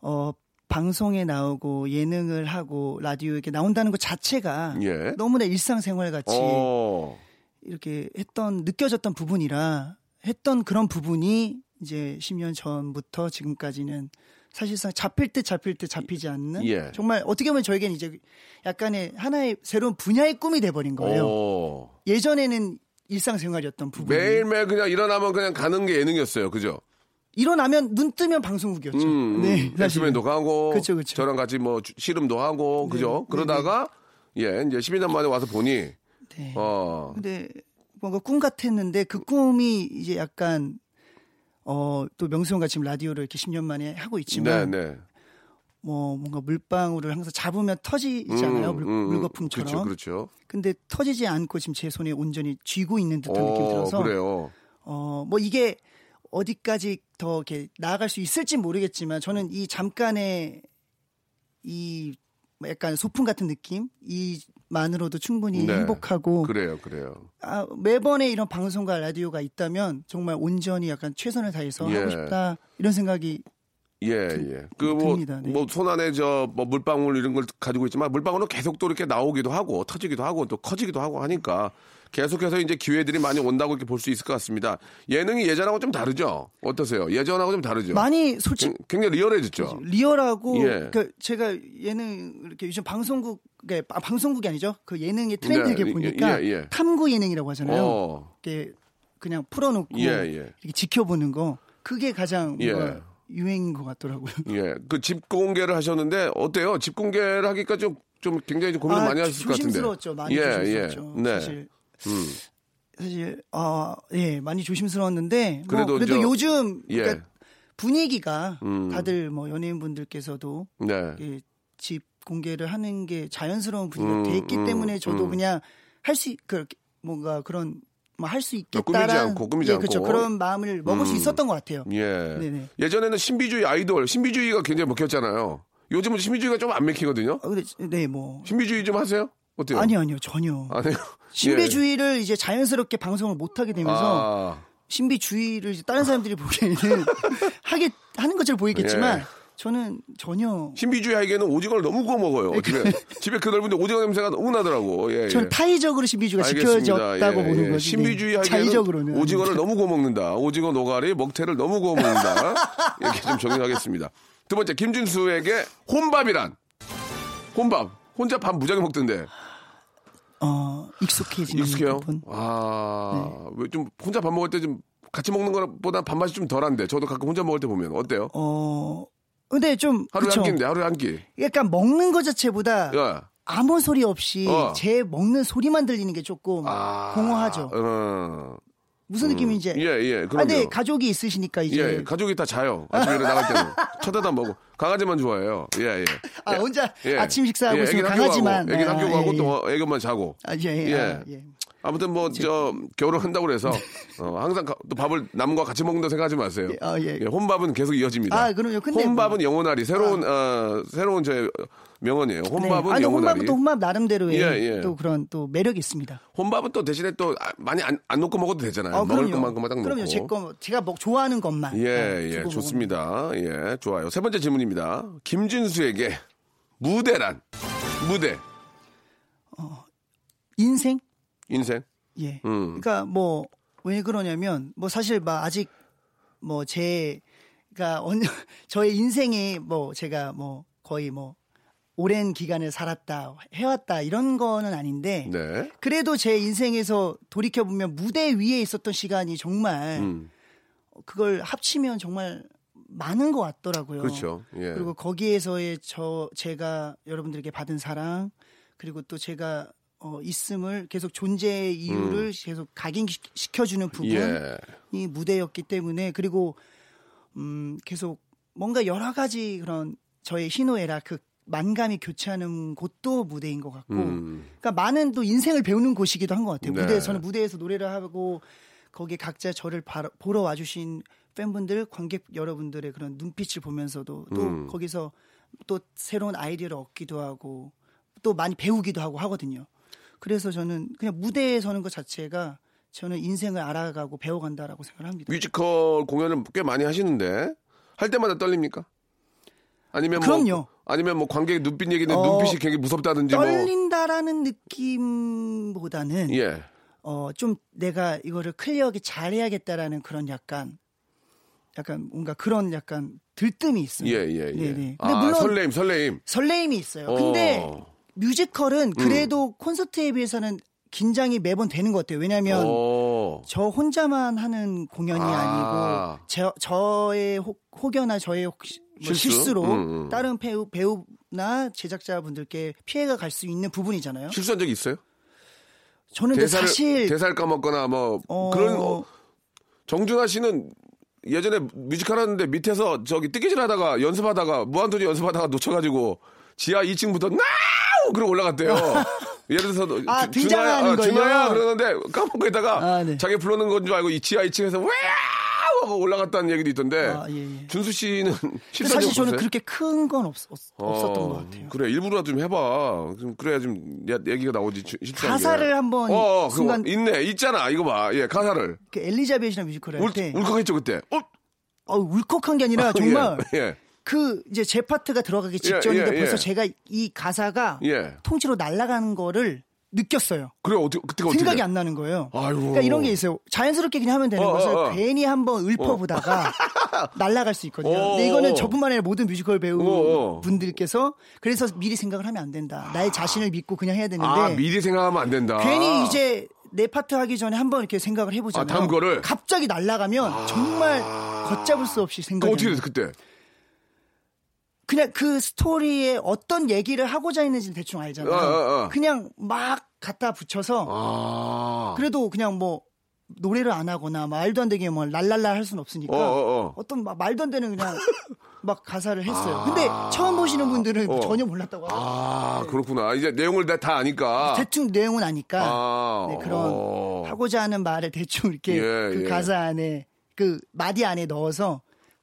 Speaker 5: 어 방송에 나오고 예능을 하고 라디오에 이렇게 나온다는 것 자체가
Speaker 1: 예.
Speaker 5: 너무나 일상생활 같이
Speaker 1: 어,
Speaker 5: 이렇게 했던 느껴졌던 부분이라 했던 그런 부분이 이제 10년 전부터 지금까지는 사실상 잡힐 듯 잡힐 듯 잡히지 않는
Speaker 1: 예.
Speaker 5: 정말 어떻게 보면 저에겐 이제 약간의 하나의 새로운 분야의 꿈이 돼버린 거예요.
Speaker 1: 어.
Speaker 5: 예전에는 일상생활이었던 부분이
Speaker 1: 매일매일 그냥 일어나면 그냥 가는 게 예능이었어요. 그죠?
Speaker 5: 일어나면 눈 뜨면 방송국이었죠.
Speaker 1: 음,
Speaker 5: 네.
Speaker 1: 엑스맨도 가고,
Speaker 5: 그쵸, 그쵸.
Speaker 1: 저랑 같이 뭐 주- 씨름도 하고, 그죠?
Speaker 5: 네,
Speaker 1: 그러다가, 예, 이제 12년 만에 와서 보니,
Speaker 5: 네.
Speaker 1: 어,
Speaker 5: 근데 뭔가 꿈 같았는데 그 꿈이 이제 약간 어 또 명수 형과 지금 라디오를 이렇게 10년 만에 하고
Speaker 1: 네,
Speaker 5: 있지만
Speaker 1: 네.
Speaker 5: 뭐 뭔가 물방울을 항상 잡으면 터지잖아요. 물, 물거품처럼.
Speaker 1: 음, 그렇죠, 그렇죠.
Speaker 5: 근데 터지지 않고 지금 제 손에 온전히 쥐고 있는 듯한 느낌이
Speaker 1: 어,
Speaker 5: 들어서
Speaker 1: 그래요.
Speaker 5: 어 뭐 이게 어디까지 더 이렇게 나아갈 수 있을지 모르겠지만 저는 이 잠깐의 이뭐 약간 소풍 같은 느낌 이만으로도 충분히
Speaker 1: 네.
Speaker 5: 행복하고
Speaker 1: 그래요, 그래요.
Speaker 5: 아, 매번에 이런 방송과 라디오가 있다면 정말 온전히 약간 최선을 다해서
Speaker 1: 예.
Speaker 5: 하고 싶다 이런 생각이
Speaker 1: 예, 예. 그 뭐,
Speaker 5: 듭니다, 네.
Speaker 1: 뭐, 손 안에 저, 뭐, 물방울 이런 걸 가지고 있지만, 물방울은 계속 또 이렇게 나오기도 하고, 터지기도 하고, 또 커지기도 하고 하니까, 계속해서 이제 기회들이 많이 온다고 이렇게 볼 수 있을 것 같습니다. 예능이 예전하고 좀 다르죠? 어떠세요? 예전하고 좀 다르죠?
Speaker 5: 많이 솔직
Speaker 1: 굉- 굉장히 리얼해졌죠?
Speaker 5: 리얼하고
Speaker 1: 예.
Speaker 5: 그 제가 예능 이렇게 요즘 방송국 그 아, 방송국이 아니죠 그 예능의 트렌드
Speaker 1: 네,
Speaker 5: 이렇게 보니까
Speaker 1: 예, 예.
Speaker 5: 탐구 예능이라고 하잖아요.
Speaker 1: 어,
Speaker 5: 이렇게 그냥 풀어놓고
Speaker 1: 예, 예.
Speaker 5: 이렇게 지켜보는 거 그게 가장
Speaker 1: 예.
Speaker 5: 유행인 것 같더라고요.
Speaker 1: 예. 그 집 공개를 하셨는데, 어때요? 집 공개를 하기까 좀, 좀 굉장히 좀 고민을
Speaker 5: 아,
Speaker 1: 많이 하셨을 것 같은데.
Speaker 5: 조심스러웠죠. 많이
Speaker 1: 예,
Speaker 5: 조심스러웠죠.
Speaker 1: 예. 네.
Speaker 5: 사실
Speaker 1: 음.
Speaker 5: 사실 아, 예, 많이 조심스러웠는데 뭐
Speaker 1: 그래도
Speaker 5: 그래도
Speaker 1: 저-
Speaker 5: 요즘
Speaker 1: 예.
Speaker 5: 그러니까 분위기가
Speaker 1: 음.
Speaker 5: 다들 뭐 연예인분들께서도
Speaker 1: 네.
Speaker 5: 예, 집 공개를 하는 게 자연스러운 분위기가
Speaker 1: 음,
Speaker 5: 돼 있기
Speaker 1: 음,
Speaker 5: 때문에 저도
Speaker 1: 음.
Speaker 5: 그냥 할 수 그렇게 뭔가 그런 뭐 할수
Speaker 1: 꾸미지
Speaker 5: 있겠다라는
Speaker 1: 않고, 꾸미지
Speaker 5: 예, 그렇죠.
Speaker 1: 않고.
Speaker 5: 그런 마음을 먹을 수
Speaker 1: 음.
Speaker 5: 있었던 것 같아요.
Speaker 1: 예.
Speaker 5: 네네.
Speaker 1: 예전에는 신비주의 아이돌, 신비주의가 굉장히 먹혔잖아요. 요즘은 신비주의가 좀안 먹히거든요.
Speaker 5: 아, 근데 네, 뭐
Speaker 1: 신비주의 좀 하세요? 어때요?
Speaker 5: 아니요, 아니요, 전혀.
Speaker 1: 아니요.
Speaker 5: 신비주의를 이제 자연스럽게 방송을 못 하게
Speaker 1: 예.
Speaker 5: 되면서
Speaker 1: 아,
Speaker 5: 신비주의를 다른 사람들이 보기에는 하게 하는 것처럼 보이겠지만
Speaker 1: 예.
Speaker 5: 저는 전혀
Speaker 1: 신비주의 하기에는 오징어를 너무 구워 먹어요. 집에 집에 그 넓은데 오징어 냄새가 너무 나더라고. 예, 예.
Speaker 5: 전 타의적으로 신비주의가
Speaker 1: 알겠습니다.
Speaker 5: 지켜졌다고
Speaker 1: 예,
Speaker 5: 보는
Speaker 1: 예.
Speaker 5: 거지.
Speaker 1: 신비주의
Speaker 5: 네.
Speaker 1: 하기에는
Speaker 5: 자의적으로는
Speaker 1: 오징어를 너무 구워 먹는다. 오징어 노가리, 먹태를 너무 구워 먹는다. 이렇게 좀 정리하겠습니다. 두 번째 김준수에게 혼밥이란 혼밥. 혼자 밥 무지하게 먹던데
Speaker 5: 어 익숙해지는
Speaker 1: 익숙해요?
Speaker 5: 부분.
Speaker 1: 아, 왜좀 혼자 밥 먹을 때 좀 같이 먹는 것보다 밥맛이 좀 덜한데 저도 가끔 혼자 먹을 때 보면 어때요?
Speaker 5: 어 근데 좀
Speaker 1: 하루에
Speaker 5: 그쵸.
Speaker 1: 한 끼인데 하루에 한 끼.
Speaker 5: 약간 먹는 것 자체보다
Speaker 1: 야.
Speaker 5: 아무 소리 없이
Speaker 1: 어.
Speaker 5: 제 먹는 소리만 들리는 게 조금
Speaker 1: 아,
Speaker 5: 공허하죠.
Speaker 1: 어.
Speaker 5: 무슨 느낌인지.
Speaker 1: 예, 예.
Speaker 5: 아,
Speaker 1: 그럼요.
Speaker 5: 근데 가족이 있으시니까 이제
Speaker 1: 예, 가족이 다 자요. 아침에 일어나갈 때는. 쳐다도 안 보고. 강아지만 좋아해요. 예, 예.
Speaker 5: 아, 혼자
Speaker 1: 예.
Speaker 5: 아침 식사하고
Speaker 1: 예,
Speaker 5: 있으면 강아지만. 아,
Speaker 1: 학교
Speaker 5: 예,
Speaker 1: 가고
Speaker 5: 예.
Speaker 1: 또 애기만 자고.
Speaker 5: 아, 예, 예.
Speaker 1: 예.
Speaker 5: 아, 예.
Speaker 1: 아무튼 뭐 저 결혼한다고 그래서 어, 항상 가- 또 밥을 남과 같이 먹는다 생각하지 마세요.
Speaker 5: 예, 아, 예.
Speaker 1: 혼밥은 계속 이어집니다.
Speaker 5: 아, 그럼요. 근데
Speaker 1: 혼밥은
Speaker 5: 뭐-
Speaker 1: 영원하리 새로운 어, 새로운 제 명언이에요. 혼밥은
Speaker 5: 네. 아니,
Speaker 1: 영원하리.
Speaker 5: 혼밥은 또 혼밥 나름대로의
Speaker 1: 예, 예.
Speaker 5: 또 그런 또 매력이 있습니다.
Speaker 1: 혼밥은 또 대신에 또 아, 많이 안, 안 놓고 먹어도 되잖아요.
Speaker 5: 아,
Speaker 1: 먹을
Speaker 5: 그럼요.
Speaker 1: 것만큼만 딱 놓고.
Speaker 5: 그럼요. 제 거, 제가 먹, 좋아하는 것만.
Speaker 1: 예,
Speaker 5: 네,
Speaker 1: 예, 좋습니다. 예, 좋아요. 세 번째 질문입니다. 김진수에게 무대란 무대
Speaker 5: 먹는 인생?
Speaker 1: 인생.
Speaker 5: 예.
Speaker 1: 음.
Speaker 5: 그러니까 뭐 왜 그러냐면 뭐 사실 막 아직 뭐 제가 언 저의 인생에 뭐 제가 뭐 거의 뭐 오랜 기간을 살았다 해왔다 이런 거는 아닌데
Speaker 1: 네.
Speaker 5: 그래도 제 인생에서 돌이켜 보면 무대 위에 있었던 시간이 정말
Speaker 1: 음,
Speaker 5: 그걸 합치면 정말 많은 것 같더라고요.
Speaker 1: 그렇죠. 예.
Speaker 5: 그리고 거기에서의 저 제가 여러분들에게 받은 사랑 그리고 또 제가 어, 있음을 계속 존재의 이유를 계속 각인시켜주는 부분이
Speaker 1: 음. 예.
Speaker 5: 무대였기 때문에 그리고 음 계속 뭔가 여러 가지 그런 저의 희노애락 그 만감이 교차하는 곳도 무대인 것 같고
Speaker 1: 음.
Speaker 5: 그러니까 많은 또 인생을 배우는 곳이기도 한 것 같아요.
Speaker 1: 네.
Speaker 5: 무대 저는 무대에서 노래를 하고 거기에 각자 저를 바라- 보러 와주신 팬분들, 관객 여러분들의 그런 눈빛을 보면서도 또
Speaker 1: 음.
Speaker 5: 거기서 또 새로운 아이디어를 얻기도 하고 또 많이 배우기도 하고 하거든요. 그래서 저는 그냥 무대에 서는 것 자체가 저는 인생을 알아가고 배워간다라고 생각을 합니다.
Speaker 1: 뮤지컬 공연을 꽤 많이 하시는데 할 때마다 떨립니까? 아니면
Speaker 5: 그럼요.
Speaker 1: 뭐 아니면 뭐 관객 눈빛 얘기는
Speaker 5: 어,
Speaker 1: 눈빛이 굉장히 무섭다든지
Speaker 5: 떨린다라는 느낌보다는
Speaker 1: 뭐 예.
Speaker 5: 어, 좀 내가 이거를 클리어하게 잘해야겠다라는 그런 약간, 약간 뭔가 그런 약간 들뜸이 있어요.
Speaker 1: 예, 예, 예.
Speaker 5: 네네. 근데
Speaker 1: 아,
Speaker 5: 물론
Speaker 1: 설레임, 설레임.
Speaker 5: 설레임이 있어요. 근데
Speaker 1: 어.
Speaker 5: 뮤지컬은 그래도 콘서트에 비해서는 긴장이 매번 되는 것 같아요. 왜냐하면
Speaker 1: 어.
Speaker 5: 저 혼자만 하는 공연이
Speaker 1: 아.
Speaker 5: 아. 니고 저, 저의 혹, 혹여나 저의 혹시 뭐
Speaker 1: 실수?
Speaker 5: 실수 로
Speaker 1: 음, 음.
Speaker 5: 다른 배우, 배우나 제작자분들께 피해가 갈 수 있는 부분이잖아요.
Speaker 1: 실수한 적 있어요?
Speaker 5: 저는
Speaker 1: 대사를
Speaker 5: 사실
Speaker 1: 대사를 까먹거나 뭐
Speaker 5: 어,
Speaker 1: 그런 어, 정준하 씨는 예전에 뮤지컬 하는데 밑에서 저기 뜨개질 하다가 연습하다가 무한도전 연습하다가 놓쳐가지고 지하 2층부터 나우 그러고 올라갔대요. 예를 들어서
Speaker 5: 아,
Speaker 1: 주-
Speaker 5: 등장하는
Speaker 1: 준하야, 아, 준하야? 그러는데 까먹고 있다가
Speaker 5: 아, 네.
Speaker 1: 자기 불러는 건 줄 알고 이 지하 2층에서 와우 하고 올라갔다는 얘기도 있던데
Speaker 5: 아, 예, 예.
Speaker 1: 준수 씨는
Speaker 5: 사실
Speaker 1: 적
Speaker 5: 저는
Speaker 1: 없어요?
Speaker 5: 그렇게 큰 건 없,
Speaker 1: 어,
Speaker 5: 것 같아요.
Speaker 1: 그래 일부러 좀 해봐. 좀 그래야 좀 야- 얘기가 나오지.
Speaker 5: 가사를 한번
Speaker 1: 어, 어, 그거
Speaker 5: 순간-
Speaker 1: 있네 있잖아 이거 봐. 예 가사를
Speaker 5: 그 엘리자벳이라는 뮤지컬
Speaker 1: 울,
Speaker 5: 할때
Speaker 1: 울컥했죠 그때. 어?
Speaker 5: 어, 울컥한 게 아니라 정말
Speaker 1: 예, 예.
Speaker 5: 그 이제 제 파트가 들어가기 직전인데
Speaker 1: 예, 예.
Speaker 5: 벌써 제가 이 가사가
Speaker 1: 예.
Speaker 5: 통째로 날아가는 거를 느꼈어요.
Speaker 1: 그래 어떻게 그때가 어떻게
Speaker 5: 생각이
Speaker 1: 돼?
Speaker 5: 안 나는 거예요.
Speaker 1: 아이고.
Speaker 5: 그러니까 이런 게 있어요. 자연스럽게 그냥 하면 되는
Speaker 1: 어,
Speaker 5: 것을
Speaker 1: 어, 어.
Speaker 5: 괜히 한번 읊어보다가 날아갈 수 있거든요.
Speaker 1: 어,
Speaker 5: 근데 이거는
Speaker 1: 어.
Speaker 5: 저뿐만 아니라 모든 뮤지컬 배우
Speaker 1: 어, 어.
Speaker 5: 분들께서 그래서 미리 생각을 하면 안 된다. 나의 자신을 믿고 그냥 해야 되는데
Speaker 1: 아 미리 생각하면 안 된다.
Speaker 5: 괜히 이제 내 파트 하기 전에 한번 이렇게 생각을 해보잖아요.
Speaker 1: 아, 다음 거를?
Speaker 5: 갑자기 날아가면 정말 걷잡을 수 없이
Speaker 1: 그
Speaker 5: 생각이
Speaker 1: 어떻게. 됐어 그때?
Speaker 5: 그냥 그 스토리에 어떤 얘기를 하고자 했는지는 대충 알잖아요.
Speaker 1: 어, 어, 어.
Speaker 5: 그냥 막 갖다 붙여서
Speaker 1: 아
Speaker 5: 그래도 그냥 뭐 노래를 안 하거나 말도 안 되게 뭐 랄랄라 할 수는 없으니까
Speaker 1: 어, 어, 어.
Speaker 5: 떤 말도 안 되는 그냥 막 가사를 했어요. 근데 처음 보시는 분들은
Speaker 1: 어.
Speaker 5: 전혀 몰랐다고 하더라고요.
Speaker 1: 아 그렇구나. 이제 내용을 다, 다 아니까.
Speaker 5: 대충 내용은 아니까
Speaker 1: 아,
Speaker 5: 네, 그런
Speaker 1: 어.
Speaker 5: 하고자 하는 말을 대충 이렇게
Speaker 1: 예,
Speaker 5: 그
Speaker 1: 예.
Speaker 5: 가사 안에 그 마디 안에 넣어서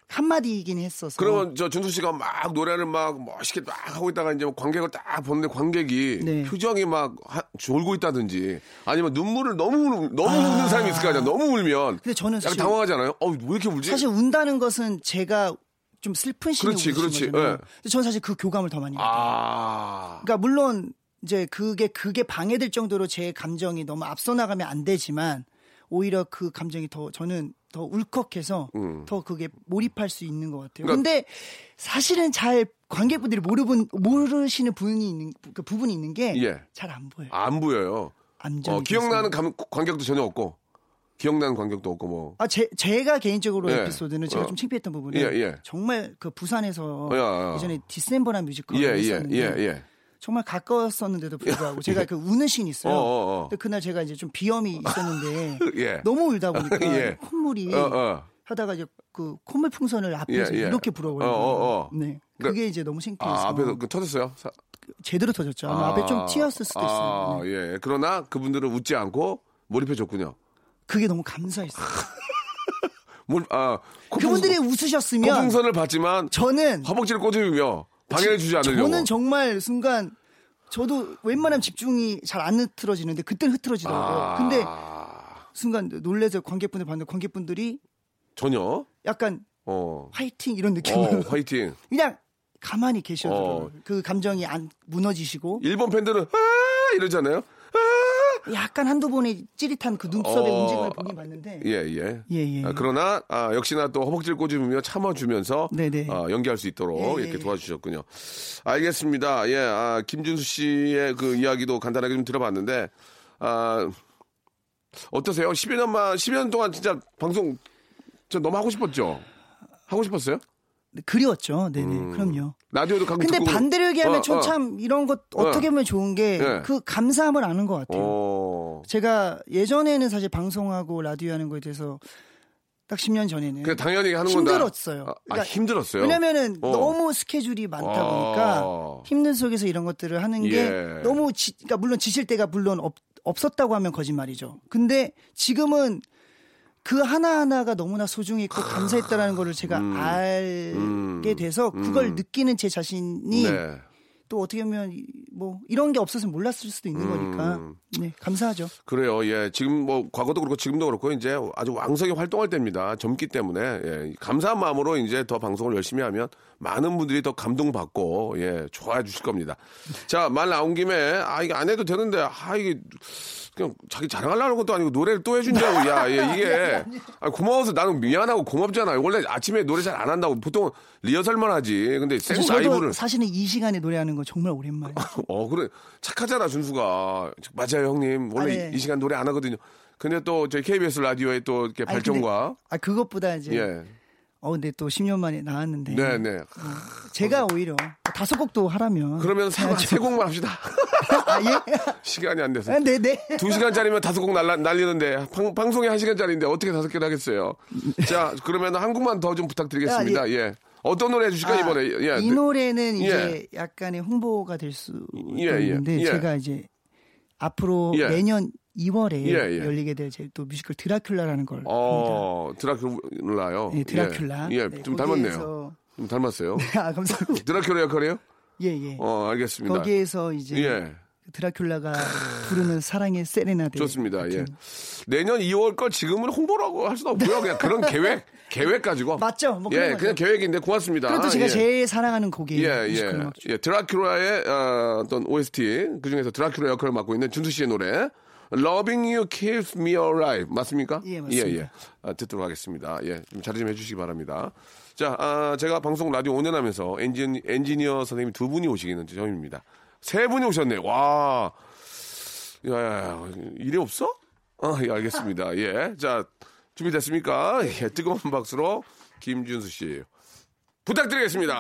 Speaker 5: 한 마디이긴 했어서
Speaker 1: 그러면 저 준수 씨가 막 노래를 막 멋있게 막 하고 있다가 이제 뭐 관객을 딱 보는데 관객이
Speaker 5: 네.
Speaker 1: 표정이 막 하- 졸고 있다든지 아니면 눈물을 너무 울- 너무 우는 사람이 있을 거 아니야. 너무 울면
Speaker 5: 근데 저는
Speaker 1: 약간
Speaker 5: 사실
Speaker 1: 당황하잖아요. 어, 왜 이렇게 울지?
Speaker 5: 사실 운다는 것은 제가 좀 슬픈 신이
Speaker 1: 그렇지, 그렇지. 예.
Speaker 5: 근데 저는 사실 그 교감을 더 많이 받아요.
Speaker 1: 아.
Speaker 5: 그러니까 물론 이제 그게 그게 방해될 정도로 제 감정이 너무 앞서 나가면 안 되지만 오히려 그 감정이 더 저는 더 울컥해서
Speaker 1: 음.
Speaker 5: 더 그게 몰입할 수 있는 것 같아요.
Speaker 1: 그러니까-
Speaker 5: 근데 사실은 잘 관객분들이 모르분 모르시는 부분이 있는 그 부분이 있는 게 잘안
Speaker 1: 예.
Speaker 5: 보여요.
Speaker 1: 안 보여요.
Speaker 5: 암전이
Speaker 1: 어, 기억나는. 감, 관객도 전혀 없고. 기억나는 관객도 없고 뭐.
Speaker 5: 아, 제, 제가 개인적으로
Speaker 1: 예.
Speaker 5: 에피소드는 제가
Speaker 1: 어.
Speaker 5: 좀 창피했던 부분은
Speaker 1: 예, 예.
Speaker 5: 정말 그 부산에서
Speaker 1: 야, 야.
Speaker 5: 예전에 디셈버란 뮤지컬을
Speaker 1: 예, 예,
Speaker 5: 했었는데
Speaker 1: 예, 예.
Speaker 5: 정말 가까웠었는데도 불구하고 제가 그 우는 씬이 있어요.
Speaker 1: 어, 어, 어.
Speaker 5: 근데 그날 제가 이제 좀 비염이 있었는데
Speaker 1: 예.
Speaker 5: 너무 울다 보니까
Speaker 1: 예.
Speaker 5: 콧물이
Speaker 1: 어, 어.
Speaker 5: 하다가 이제 그 콧물 풍선을 앞에서
Speaker 1: 예, 예.
Speaker 5: 이렇게 불어버려요.
Speaker 1: 어.
Speaker 5: 네,
Speaker 1: 그러니까-
Speaker 5: 그게 이제 너무 창피해서
Speaker 1: 아, 앞에서 그 터졌어요? 사-
Speaker 5: 제대로 터졌죠. 아마 앞에 좀 튀었을 수도
Speaker 1: 아,
Speaker 5: 있어요. 네.
Speaker 1: 예. 그러나 그분들은 웃지 않고 몰입해 줬군요.
Speaker 5: 그게 너무 감사했어요.
Speaker 1: 뭘, 아, 코풍-
Speaker 5: 그분들이 웃으셨으면
Speaker 1: 코풍선을 봤지만
Speaker 5: 저는
Speaker 1: 허벅지를 꼬집으며 방해를 주지 않으려고.
Speaker 5: 저는 정말 순간 저도 웬만하면 집중이 잘 안 흐트러지는데 그때는 흐트러지더라고요.
Speaker 1: 아,
Speaker 5: 근데 순간 놀래서 관객분들 봤는데 관객분들이
Speaker 1: 전혀.
Speaker 5: 약간
Speaker 1: 어.
Speaker 5: 화이팅 이런
Speaker 1: 어,
Speaker 5: 느낌으로
Speaker 1: 화이팅.
Speaker 5: 그냥 가만히 계셔더라고요.
Speaker 1: 어.
Speaker 5: 그 감정이 안 무너지시고
Speaker 1: 일본 팬들은 아 이러잖아요. 아!
Speaker 5: 약간 한두 번의 찌릿한 그 눈썹의
Speaker 1: 어.
Speaker 5: 움직임을 보긴 봤는데
Speaker 1: 예, 예.
Speaker 5: 예, 예.
Speaker 1: 아, 그러나 아, 역시나 또 허벅지를 꼬집으며 참아주면서
Speaker 5: 네네.
Speaker 1: 아, 연기할 수 있도록
Speaker 5: 예, 예,
Speaker 1: 이렇게
Speaker 5: 예.
Speaker 1: 도와주셨군요. 알겠습니다. 예, 아, 김준수 씨의 그 이야기도 간단하게 좀 들어봤는데 아, 어떠세요? 10여 년만 10여 년 동안 진짜 방송 저 너무 하고 싶었죠. 하고 싶었어요?
Speaker 5: 그리웠죠. 네네.
Speaker 1: 음.
Speaker 5: 그럼요.
Speaker 1: 라디오도 가끔
Speaker 5: 근데
Speaker 1: 듣고
Speaker 5: 반대로 얘기하면
Speaker 1: 어,
Speaker 5: 전
Speaker 1: 어.
Speaker 5: 참 이런 것 어떻게 보면 좋은 게
Speaker 1: 예.
Speaker 5: 그 감사함을 아는 것 같아요.
Speaker 1: 어.
Speaker 5: 제가 예전에는 사실 방송하고 라디오 하는 거에 대해서 딱 10년 전에는
Speaker 1: 그 당연히 하는 건데
Speaker 5: 힘들었어요.
Speaker 1: 아, 아,
Speaker 5: 그러니까
Speaker 1: 힘들었어요.
Speaker 5: 왜냐면은
Speaker 1: 어.
Speaker 5: 너무 스케줄이 많다
Speaker 1: 아.
Speaker 5: 보니까 힘든 속에서 이런 것들을 하는 게
Speaker 1: 예.
Speaker 5: 너무 지, 그러니까 물론 지칠 때가 물론 없, 없었다고 하면 거짓말이죠. 근데 지금은 그 하나하나가 너무나 소중했고 감사했다라는 거를 제가 알게
Speaker 1: 음.
Speaker 5: 돼서 그걸
Speaker 1: 음.
Speaker 5: 느끼는 제 자신이
Speaker 1: 네.
Speaker 5: 또 어떻게 보면 이- 뭐 이런 게 없었으면 몰랐을 수도 있는
Speaker 1: 음.
Speaker 5: 거니까 네 감사하죠.
Speaker 1: 그래요. 예. 지금 뭐 과거도 그렇고 지금도 그렇고 이제 아주 왕성히 활동할 때입니다. 젊기 때문에 예. 감사한 마음으로 이제 더 방송을 열심히 하면 많은 분들이 더 감동받고 예, 좋아해 주실 겁니다. 자, 말 나온 김에 아 이게 안 해도 되는데 아 이게 그냥 자기 자랑하려는 것도 아니고 노래를 또 해준다고 야 예, 이게 아, 고마워서 나는 미안하고 고맙잖아요. 원래 아침에 노래 잘 안 한다고 보통 리허설만 하지. 근데 생 라이브를
Speaker 5: 사실은 이 시간에 노래하는 거 정말 오랜만에.
Speaker 1: 어, 그래. 착하잖아, 준수가. 맞아요, 형님. 원래
Speaker 5: 아, 네.
Speaker 1: 이 시간 노래 안 하거든요. 근데 또 저희 KBS 라디오의 또 이렇게 발전과.
Speaker 5: 근데, 아 그것보다 이제
Speaker 1: 예.
Speaker 5: 어 근데 또 10년 만에 나왔는데
Speaker 1: 네, 네.
Speaker 5: 제가 오히려 다섯 곡도 하라면
Speaker 1: 그러면 세. 세 곡만 합시다.
Speaker 5: 아, 예?
Speaker 1: 시간이 안 돼서.
Speaker 5: 아, 네네.
Speaker 1: 두 시간짜리면 다섯 곡 날라, 날리는데 방, 방송이 한 시간짜리인데 어떻게 다섯 개를 하겠어요? 자, 그러면 한 곡만 더 좀 부탁드리겠습니다.
Speaker 5: 아,
Speaker 1: 예. 어떤 노래 해주실까 요
Speaker 5: 아,
Speaker 1: 이번에? 예.
Speaker 5: 이 노래는 이제 약간의 홍보가 될수
Speaker 1: 예, 예,
Speaker 5: 있는데
Speaker 1: 예.
Speaker 5: 제가 이제 앞으로
Speaker 1: 예.
Speaker 5: 내년 2월에
Speaker 1: 예, 예.
Speaker 5: 열리게 될 제 또 뮤지컬 드라큘라라는 걸.
Speaker 1: 어, 드라큘라요.
Speaker 5: 네, 드라큘라.
Speaker 1: 예, 예,
Speaker 5: 네,
Speaker 1: 좀 닮았네요. 좀 닮았어요.
Speaker 5: 아 감사합니다.
Speaker 1: 드라큘라 역할이에요?
Speaker 5: 예 예.
Speaker 1: 어, 알겠습니다.
Speaker 5: 거기에서 이제
Speaker 1: 예.
Speaker 5: 드라큘라가 부르는 사랑의 세레나데
Speaker 1: 좋습니다. 예.
Speaker 5: 같은-
Speaker 1: 내년 2월 걸 지금은 홍보라고 할 수는 없고요. 그냥 그런 계획, 계획 가지고.
Speaker 5: 맞죠? 뭐 그런
Speaker 1: 예,
Speaker 5: 거죠.
Speaker 1: 그냥 계획인데 고맙습니다.
Speaker 5: 그것도 제가
Speaker 1: 예.
Speaker 5: 제일 사랑하는 곡이에요.
Speaker 1: 예, 예. 예, 드라큘라의 어, 어떤 OST, 그 중에서 드라큘라 역할을 맡고 있는 준수 씨의 노래. Loving You Keeps Me Alive. 맞습니까?
Speaker 5: 예, 맞습니다.
Speaker 1: 예, 예. 아, 듣도록 하겠습니다. 예, 좀 자리 좀 해주시기 바랍니다. 자, 아, 제가 방송 라디오 5년 하면서 엔지니, 엔지니어 선생님 두 분이 오시기는 처음입니다. 세 분이 오셨네. 와. 야, 야, 야, 일이 없어? 아, 예, 알겠습니다. 예. 자, 준비됐습니까? 예, 뜨거운 박수로 김준수 씨. 부탁드리겠습니다.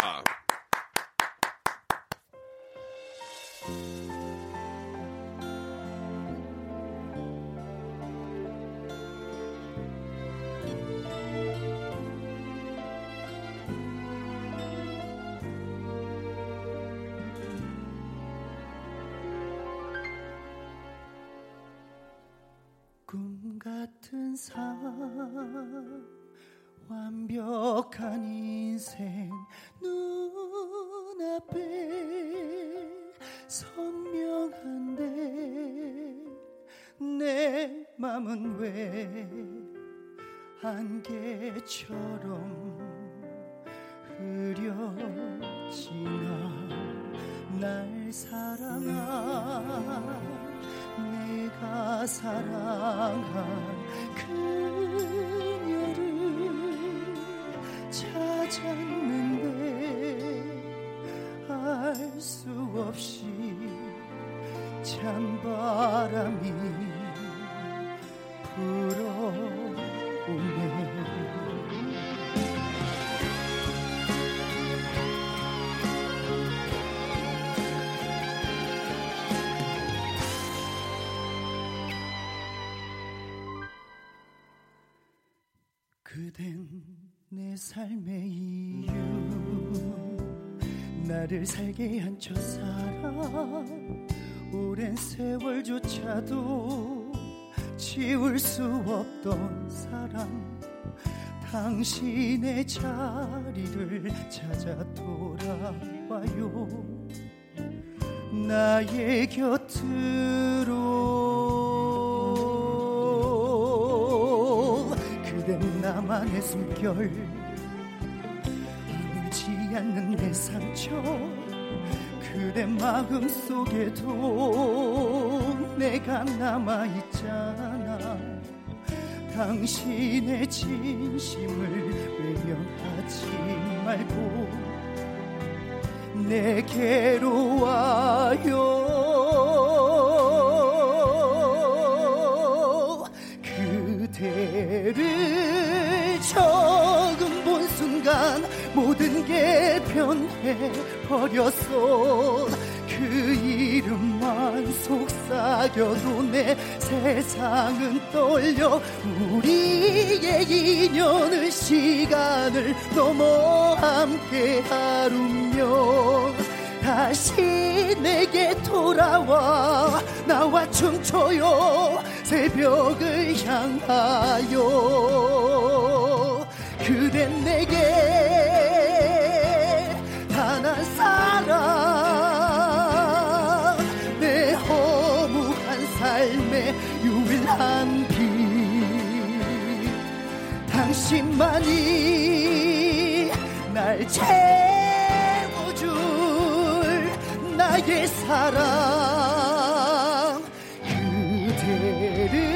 Speaker 5: 같은 삶 완벽한 인생 눈앞에 선명한데 내 맘은 왜 안개처럼 흐려지나? 날 사랑한 내가 사랑한 그녀를 찾았는데 알 수 없이 찬바람이 불 그댄 내 삶의 이유 나를 살게 한 첫사랑 오랜 세월조차도 지울 수 없던 사랑 당신의 자리를 찾아 돌아와요. 나의 곁으로 나만의 숨결. 울지 않는 내 상처. 그대 마음 속에도 내가 남아있잖아. 당신의 진심을 외면하지 말고 내게로 와요. 그대를 모든 게 변해 버렸어 그 이름만 속삭여도 내 세상은 떨려 우리의 인연은 시간을 넘어 함께 하루며 다시 내게 돌아와 나와 춤춰요 새벽을 향하여. 그댄 내게 당신만이 날 채워줄 나의 사랑. 그대를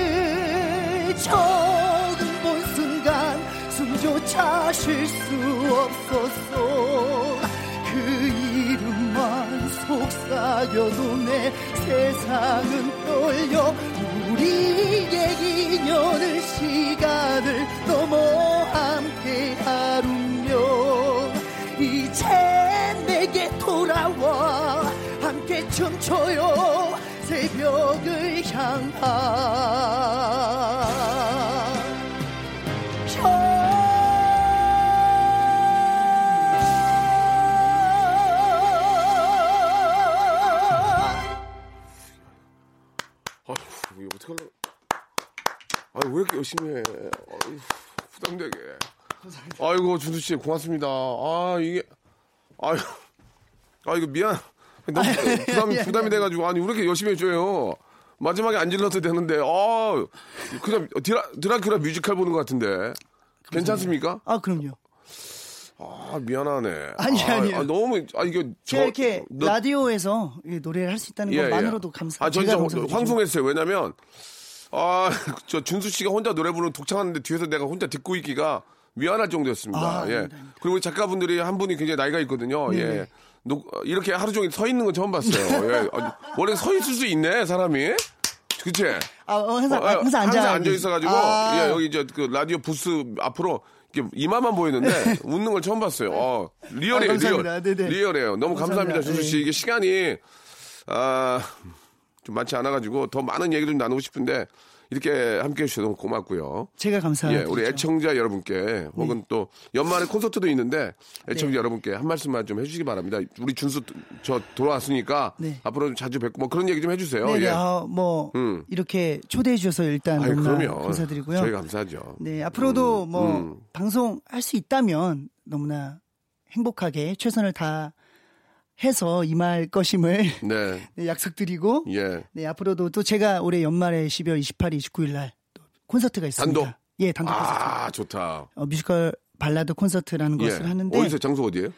Speaker 5: 처음 본 순간 숨조차 쉴 수 없었어 그 이름만 속삭여도 내 세상은 떨려 우리의 인연을 시간을 넘어 함께 하루며 이제 내게 돌아와 함께 춤춰요. 새벽을 향하
Speaker 1: 이거 어떡하려. 아유, 왜 이렇게 열심히 해. 아유, 부담되게. 아이고, 준수 씨, 고맙습니다. 아, 이게, 아유, 아, 이거 미안. 너무 부담, 부담이 돼가지고. 아니, 왜 이렇게 열심히 해줘요? 마지막에 안 질러도 되는데, 아 그냥 드라, 드라큘라 뮤지컬 보는 것 같은데. 괜찮습니까?
Speaker 5: 아 그럼요
Speaker 1: 아, 미안하네.
Speaker 5: 아니,
Speaker 1: 아,
Speaker 5: 아니요.
Speaker 1: 아, 너무, 아, 이거.
Speaker 5: 제가 이렇게
Speaker 1: 너-
Speaker 5: 라디오에서 이 노래를 할 수 있다는
Speaker 1: 예,
Speaker 5: 것만으로도
Speaker 1: 예.
Speaker 5: 감사.
Speaker 1: 아, 전
Speaker 5: 제가
Speaker 1: 진짜. 황송했어요. 왜냐면, 아, 저 준수 씨가 혼자 노래 부르는 독창하는데 뒤에서 내가 혼자 듣고 있기가 미안할 정도였습니다.
Speaker 5: 아,
Speaker 1: 예.
Speaker 5: 아닙니다, 아닙니다.
Speaker 1: 그리고 작가분들이 한 분이 굉장히 나이가 있거든요.
Speaker 5: 네,
Speaker 1: 예.
Speaker 5: 네.
Speaker 1: 노- 이렇게 하루 종일 서 있는 건 처음 봤어요. 예. 아, 원래 서 있을 수 있네, 사람이. 그치?
Speaker 5: 아, 어, 항상,
Speaker 1: 어,
Speaker 5: 아, 항상 앉아.
Speaker 1: 앉아 있어가지고,
Speaker 5: 아.
Speaker 1: 예, 여기 저그 라디오 부스 앞으로 이마만 보이는데 웃는 걸 처음 봤어요. 어, real이에요,
Speaker 5: 아.
Speaker 1: real.
Speaker 5: 네네.
Speaker 1: real이에요. 너무 감사합니다,
Speaker 5: 감사합니다.
Speaker 1: 준수 씨.
Speaker 5: 네.
Speaker 1: 이게 시간이, 아, 좀 많지 않아가지고 더 많은 얘기 좀 나누고 싶은데 이렇게 함께 해주셔서 너무 고맙고요.
Speaker 5: 제가
Speaker 1: 예,
Speaker 5: 감사합니다.
Speaker 1: 우리 애청자 여러분께 혹은
Speaker 5: 네.
Speaker 1: 또 연말에 콘서트도 있는데 애청자 여러분께 한 말씀만 좀 해주시기 바랍니다. 우리 준수 저 돌아왔으니까
Speaker 5: 네.
Speaker 1: 앞으로 좀 자주 뵙고 뭐 그런 얘기 좀 해주세요.
Speaker 5: 네, 네,
Speaker 1: 예.
Speaker 5: 아, 뭐
Speaker 1: 음.
Speaker 5: 이렇게 초대해 주셔서 일단
Speaker 1: 아유, 그럼요.
Speaker 5: 감사드리고요.
Speaker 1: 저희 감사하죠.
Speaker 5: 네, 앞으로도 뭐
Speaker 1: 음.
Speaker 5: 방송 할 수 있다면 너무나 행복하게 최선을 다 해서 임할 것임을
Speaker 1: 네,
Speaker 5: 네, 약속드리고
Speaker 1: 예.
Speaker 5: 네, 앞으로도 또 제가 올해 연말에 12월 28일, 29일 날또 콘서트가 있습니다.
Speaker 1: 단독?
Speaker 5: 예, 단독 콘서트.
Speaker 1: 아, 좋다.
Speaker 5: 어, 뮤지컬 발라드 콘서트라는
Speaker 1: 예.
Speaker 5: 것을 하는데
Speaker 1: 어디서 장소 어디예요?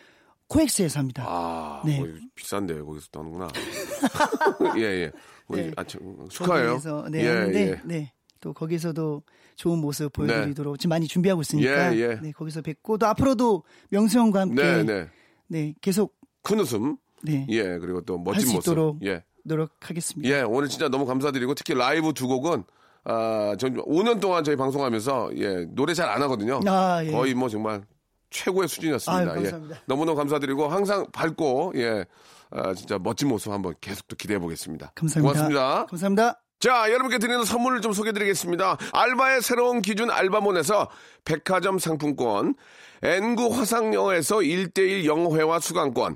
Speaker 5: 코엑스에서 합니다.
Speaker 1: 아,
Speaker 5: 네.
Speaker 1: 거기 비싼데 거기서 또 하는구나. 예, 예. 거기
Speaker 5: 네.
Speaker 1: 아, 참, 축하해요.
Speaker 5: 거기에서 네,
Speaker 1: 예,
Speaker 5: 하는데
Speaker 1: 예.
Speaker 5: 네. 또 거기서도 좋은 모습 보여드리도록 지금 많이 준비하고 있으니까
Speaker 1: 예, 예.
Speaker 5: 네, 거기서 뵙고 또 앞으로도 명수 형과 함께
Speaker 1: 네,
Speaker 5: 네,
Speaker 1: 네.
Speaker 5: 계속
Speaker 1: 큰 웃음.
Speaker 5: 네,
Speaker 1: 예, 그리고
Speaker 5: 또할
Speaker 1: 멋진
Speaker 5: 수
Speaker 1: 모습. 예.
Speaker 5: 노력하겠습니다.
Speaker 1: 예, 오늘 진짜 너무 감사드리고 특히 라이브 두 곡은 아, 전 5년 동안 저희 방송하면서 예, 노래 잘 안 하거든요.
Speaker 5: 아, 예.
Speaker 1: 거의 뭐 정말 최고의 수준이었습니다.
Speaker 5: 아유, 감사합니다.
Speaker 1: 예. 너무너무 감사드리고 항상 밝고 예. 아, 진짜 멋진 모습 한번 계속 또 기대해 보겠습니다.
Speaker 5: 감사합니다.
Speaker 1: 고맙습니다.
Speaker 5: 감사합니다.
Speaker 1: 자, 여러분께 드리는 선물을 좀 소개해 드리겠습니다. 알바의 새로운 기준 알바몬에서 백화점 상품권, N구 화상영어에서 1대1 영어회화 수강권,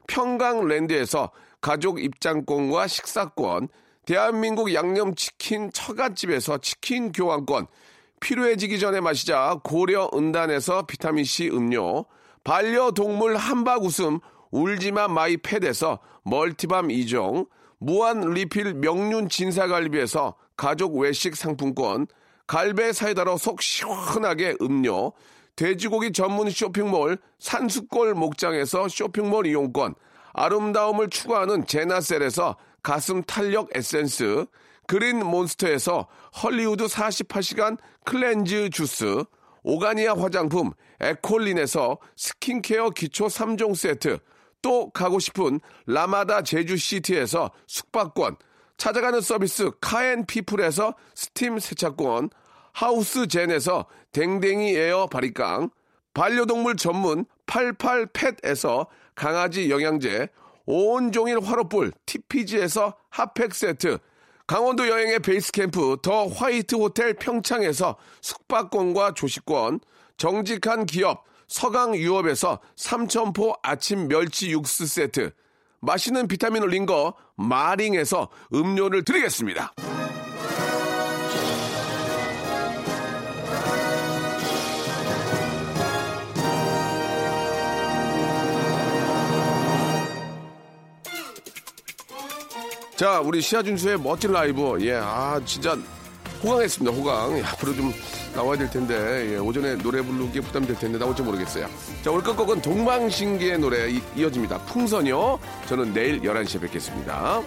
Speaker 1: 평강랜드에서 가족 입장권과 식사권, 대한민국 양념치킨 처갓집에서 치킨 교환권, 필요해지기 전에 마시자 고려 은단에서 비타민C 음료, 반려동물 함박 웃음 울지마 마이 팻에서 multi balm 2종, 무한 리필 명륜 진사갈비에서 가족 외식 상품권, 갈배 사이다로 속 시원하게 음료, 돼지고기 전문 쇼핑몰 산수골 목장에서 쇼핑몰 이용권, 아름다움을 추구하는 제나셀에서 가슴 탄력 에센스, 그린 몬스터에서 헐리우드 48시간 cleanse 주스, 오가니아 화장품 에콜린에서 스킨케어 기초 3종 세트, 또 가고 싶은 라마다 제주시티에서 숙박권, 찾아가는 서비스 카앤피플에서 스팀 세차권, 하우스젠에서 댕댕이 에어 바리깡, 반려동물 전문 88팻에서 강아지 영양제, 온종일 화로불 TPG에서 핫팩 세트, 강원도 여행의 베이스 캠프 더 화이트 호텔 평창에서 숙박권과 조식권, 정직한 기업 서강 유업에서 삼천포 아침 멸치 육수 세트, 맛있는 비타민 올린 거 마링에서 음료를 드리겠습니다. 자, 우리 시아준수의 멋진 라이브. 예, 아, 진짜 호강했습니다, 호강. 예, 앞으로 좀 나와야 될 텐데, 예, 오전에 노래 부르기 부담될 텐데, 나올지 모르겠어요. 자, 오늘 끝곡은 동방신기의 노래 이, 이어집니다. 풍선이요. 저는 내일 11시에 뵙겠습니다.